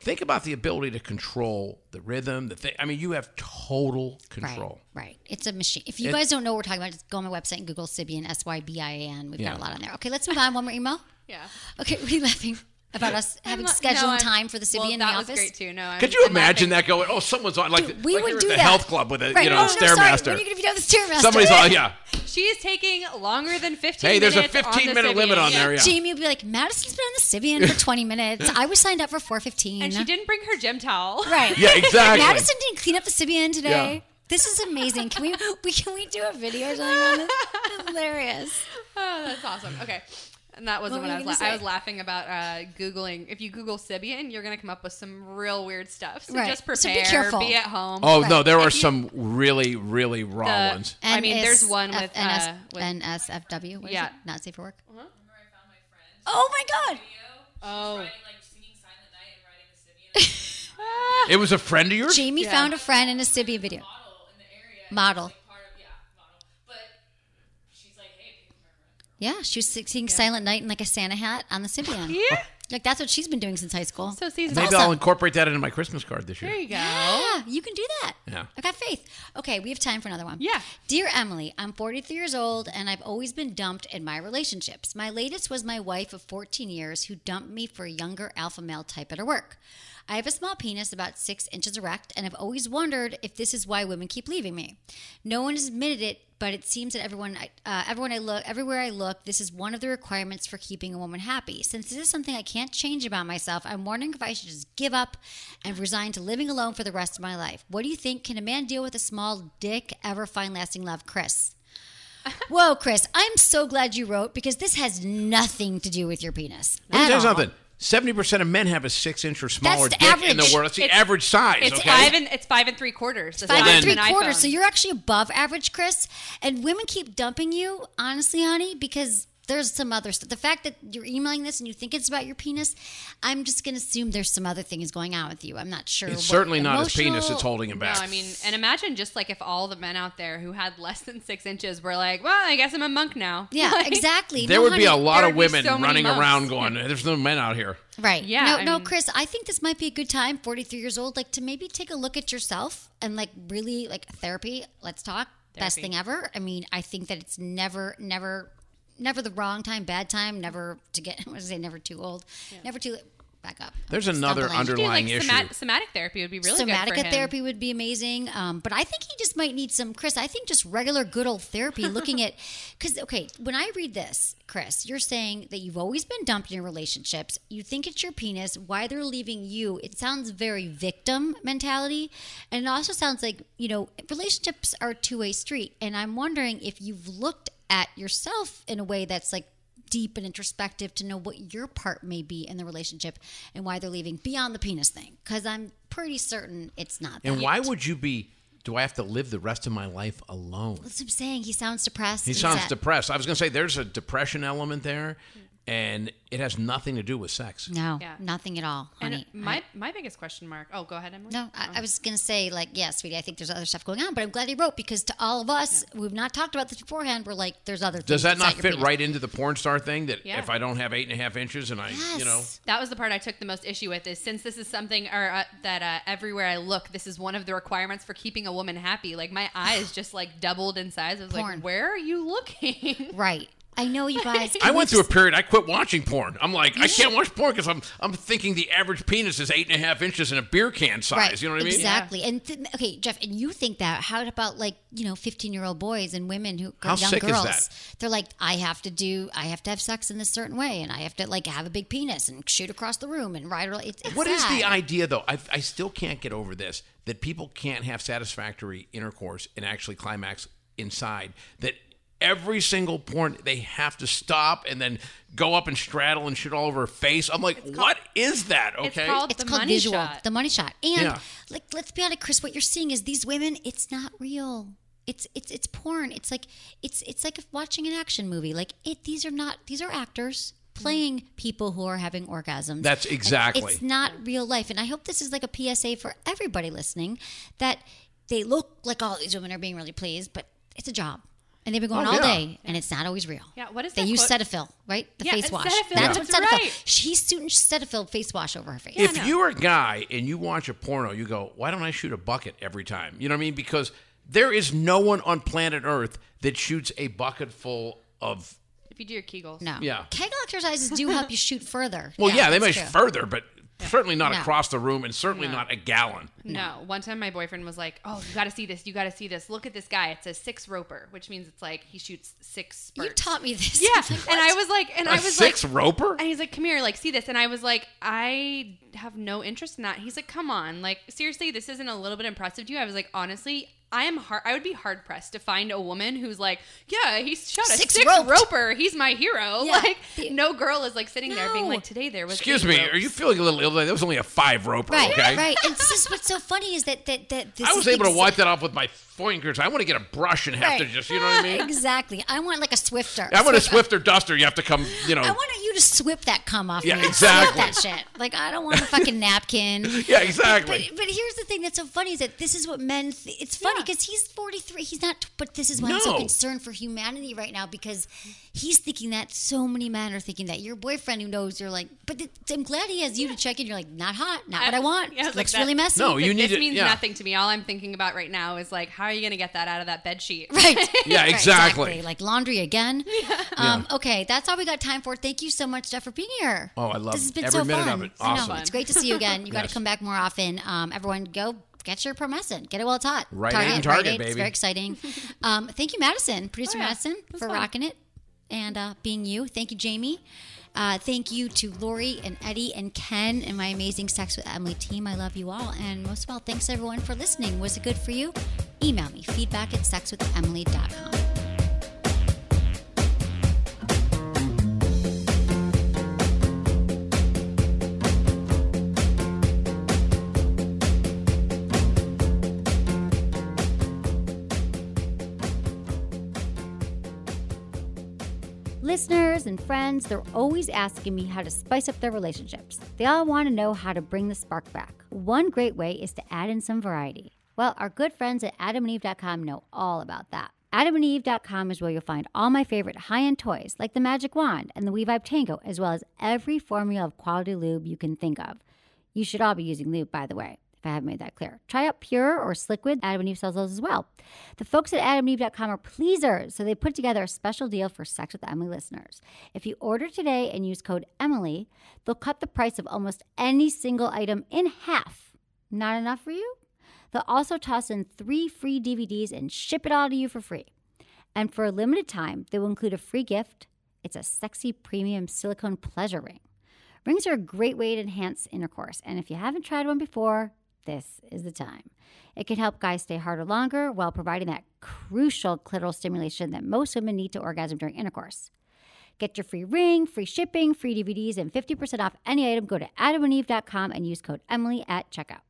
think about the ability to control the rhythm. The thing. I mean, you have total control. Right, right. It's a machine. If you It- guys don't know what we're talking about, just go on my website and Google Sybian, S Y B I A N. We've Yeah. got a lot on there. Okay, let's move on. One more email. Yeah. Okay, we laughing about us having I'm not- scheduling no, time for the Sybian well, in the that office. was great too. No, I'm, Could you I'm imagine that going? Oh, someone's on like, Dude, we like would do the that. health club with a Right. you know oh, no, sorry. stairmaster. When are you going to be done the stairmaster? Somebody's all yeah. She is taking longer than 15 Hey, there's a minutes on 15 the minute limit Sybian. on there. Yeah. Jamie would be like, Madison's been on the Sybian for 20 minutes. I was signed up for 415. And she didn't bring her gym towel. Right. Yeah, exactly. Madison didn't clean up the Sybian today. Yeah. This is amazing. Can we, we can we do a video or something on this? Hilarious. Oh, that's awesome. Okay. And that wasn't What what, I was. gonna I was laughing about uh, googling. If you Google Sybian, you're gonna come up with some real weird stuff. So Right. just So prepare. be careful. Be at home. Oh no, there are you- some really really raw The- ones. I mean, there's one with, NS, uh, with- NSFW. What is Yeah. it? Not safe for work. Oh my god. Oh. It was a friend of yours. Jamie Yeah. found a friend in a Sybian video. Model. Yeah, she was singing Silent Night in like a Santa hat on the Sybian. Yeah. Like that's what she's been doing since high school. So season Maybe I'll incorporate that into my Christmas card this year. There you go. Yeah, you can do that. Yeah. I got faith. Okay, we have time for another one. Yeah. Dear Emily, I'm 43 years old and I've always been dumped in my relationships. My latest was my wife of 14 years who dumped me for a younger alpha male type at her work. I have a small penis about six inches erect, and I've always wondered if this is why women keep leaving me. No one has admitted it, but it seems that everyone, uh, everyone I look, everywhere I look, this is one of the requirements for keeping a woman happy. Since this is something I can't change about myself, I'm wondering if I should just give up and resign to living alone for the rest of my life. What do you think? Can a man deal with a small dick ever find lasting love, Chris? Whoa, Chris! I'm so glad you wrote because this has nothing to do with your penis. Let me tell you all. something. Seventy percent of men have a six inch or smaller the dick in the world. It's the It's- average size. It's okay? five and it's five and three quarters. the Five size and of three an quarters. iPhone. So you're actually above average, Chris. And women keep dumping you, honestly, honey, because there's some other stuff. The fact that you're emailing this and you think it's about your penis, I'm just going to assume there's some other things going on with you. I'm not sure. It's what- certainly not his penis emotional- that's holding him No, back. I mean, and imagine just like if all the men out there who had less than six inches were like, "Well, I guess I'm a monk now." Yeah, Like, exactly. there No, would be a lot of women so running months. around going, "There's no men out here." Right. Yeah, No, I no, mean- Chris, I think this might be a good time, 43 years old, like to maybe take a look at yourself and like really like therapy. Let's talk. Best thing ever. I mean, I think that it's never, never, never the wrong time, bad time, never to get, what did I say, never too old, never too, back up. There's I'm another stumbling. Do, like underlying issue. somat- somatic therapy would be really Somatica good for therapy would be amazing. Um, but I think he just might need some, Chris. I think just regular good old therapy looking at, because, okay, when I read this, Chris, you're saying that you've always been dumped in your relationships. You think it's your penis, why they're leaving you. It sounds very victim mentality. And it also sounds like, you know, relationships are two way street. And I'm wondering if you've looked at yourself in a way that's like, deep and introspective to know what your part may be in the relationship and why they're leaving beyond the penis thing because i'm pretty certain it's not and why would you be? Do I have to live the rest of my life alone? That's what I'm saying. He sounds depressed. He sounds sad. depressed. I was going to say there's a depression element there, and it has nothing to do with sex. No, Yeah. nothing at all, And honey. my my biggest question mark. Oh, go ahead, Emily. no, I, I was going to say, like, yeah, sweetie, I think there's other stuff going on, but I'm glad he wrote because to all of us, we've not talked about this beforehand. We're like, there's other things. Does that not fit right into the porn star thing? That Yeah. if I don't have eight and a half inches and I, yes. you know, That was the part I took the most issue with. Is since this is something or uh, that uh, everywhere I look, this is one of the requirements for keeping a woman happy. Like my eyes just like doubled in size. I was Porn. like, where are you looking? Right. I know you guys. I went through a period. I quit watching porn. I'm like, I can't watch porn because I'm I'm thinking the average penis is eight and a half inches in a beer can size. Right. You know what I mean? Exactly. And th- okay, Jeff, and you think that? How about like you know, fifteen-year-old boys and women who How young sick is girls? that? They're like, I have to do, I have to have sex in this certain way, and I have to like have a big penis and shoot across the room and ride. It's, it's What is sad. the idea, though? I, I still can't get over this that people can't have satisfactory intercourse and actually climax inside. That every single porn they have to stop and then go up and straddle and shit all over her face. I'm like, what is that? Okay, It's Okay, called- It's The called money visual, shot. the money shot, and Yeah. like let's be honest, Chris. What you're seeing is these women. It's not real. It's it's it's porn. It's like it's it's like watching an action movie. Like it. These are not. These are actors playing people who are having orgasms. That's And exactly. It's not real life, and I hope this is like a PSA for everybody listening that they look like all these women are being really pleased, but it's a job. And they've been going Oh, all yeah. day, and it's not always real. Yeah, what is they that use quote? Cetaphil, right? The Yeah, face wash. Cetaphil, That's that's what Cetaphil. right. She's shooting Cetaphil face wash over her face. if no. you're a guy and you watch a porno, you go, why don't I shoot a bucket every time? You know what I mean? Because there is no one on planet Earth that shoots a bucket full of. if you do your Kegels. No. Yeah. Kegel exercises do help you shoot further. Well, yeah, they may that's true. further, but certainly not No. across the room, and certainly No. not a gallon. No. One time my boyfriend was like, "Oh, you got to see this. You got to see this. Look at this guy. It's a six roper, which means it's like he shoots six spurts." You taught me this. Yeah, And I was like, and I was like, and A I was six like, roper? and he's like, "Come here, like, see this." And I was like, "I have no interest in that." He's like, "Come on, like, seriously, this isn't a little bit impressive to you?" I was like, "Honestly." I am hard. I would be hard pressed to find a woman who's like, yeah, he shot a Six six, roper. He's my hero. Yeah. Like, no girl is like sitting there being like, today there was. Excuse me, ropes." are you feeling a little ill? That was only a five roper, Right, okay? right. And this is what's so funny is that that that this I was the able to wipe that off with my fingers. I want to get a brush and have to just, you know what I mean? Exactly. I want like a swiffer. I want a Swiffer duster. You have to come, you know. I want you to swip that cum off Yeah, me. exactly. That shit. Like I don't want a fucking napkin. yeah, exactly. But, but here's the thing that's so funny is that this is what men. Th- it's funny because he's 43. He's not, but this is why I'm so concerned for humanity right now because he's thinking that so many men are thinking that your boyfriend who knows you're like, but th- I'm glad he has you to check in. You're like, not hot, not what I want. Yeah, I Looks like, really messy. No, you need this to- means yeah. nothing to me. All I'm thinking about right now is like, how are you going to get that out of that bed sheet? Right. Yeah, Right, exactly. Like laundry again. Um, Okay, that's all we got time for. Thank you so much, Jeff, for being here. Oh, I love this has been every so minute fun. of it. I know. Awesome. It's great to see you again. You got to come back more often. Um, everyone, go get your promescent. Get it while it's hot. Rite Aid and Target, It's baby. very exciting. Um, thank you, Madison, producer Oh, yeah. Madison, It was for fun. rocking it and uh, being you. Thank you, Jamie. Uh, thank you to Lori and Eddie and Ken and my amazing Sex with Emily team. I love you all. And most of all, thanks everyone for listening. Was it good for you? Email me feedback at sexwithemily.com. Listeners and friends, they're always asking me how to spice up their relationships. They all want to know how to bring the spark back. One great way is to add in some variety. Well, our good friends at adamandeve.com know all about that. Adamandeve.com is where you'll find all my favorite high end toys like the Magic Wand and the WeVibe Tango, as well as every formula of quality lube you can think of. You should all be using lube, by the way, if I haven't made that clear. Try out Pjur or Sliquid. Adam and Eve sells those as well. The folks at adamandeve.com are pleasers, so they put together a special deal for Sex with Emily listeners. If you order today and use code Emily, they'll cut the price of almost any single item in half. Not enough for you? They'll also toss in three free DVDs and ship it all to you for free. And for a limited time, they will include a free gift. It's a sexy premium silicone pleasure ring. Rings are a great way to enhance intercourse, and if you haven't tried one before, this is the time. It can help guys stay harder longer while providing that crucial clitoral stimulation that most women need to orgasm during intercourse. Get your free ring, free shipping, free DVDs, and 50% off any item. Go to adamandeve.com and use code Emily at checkout.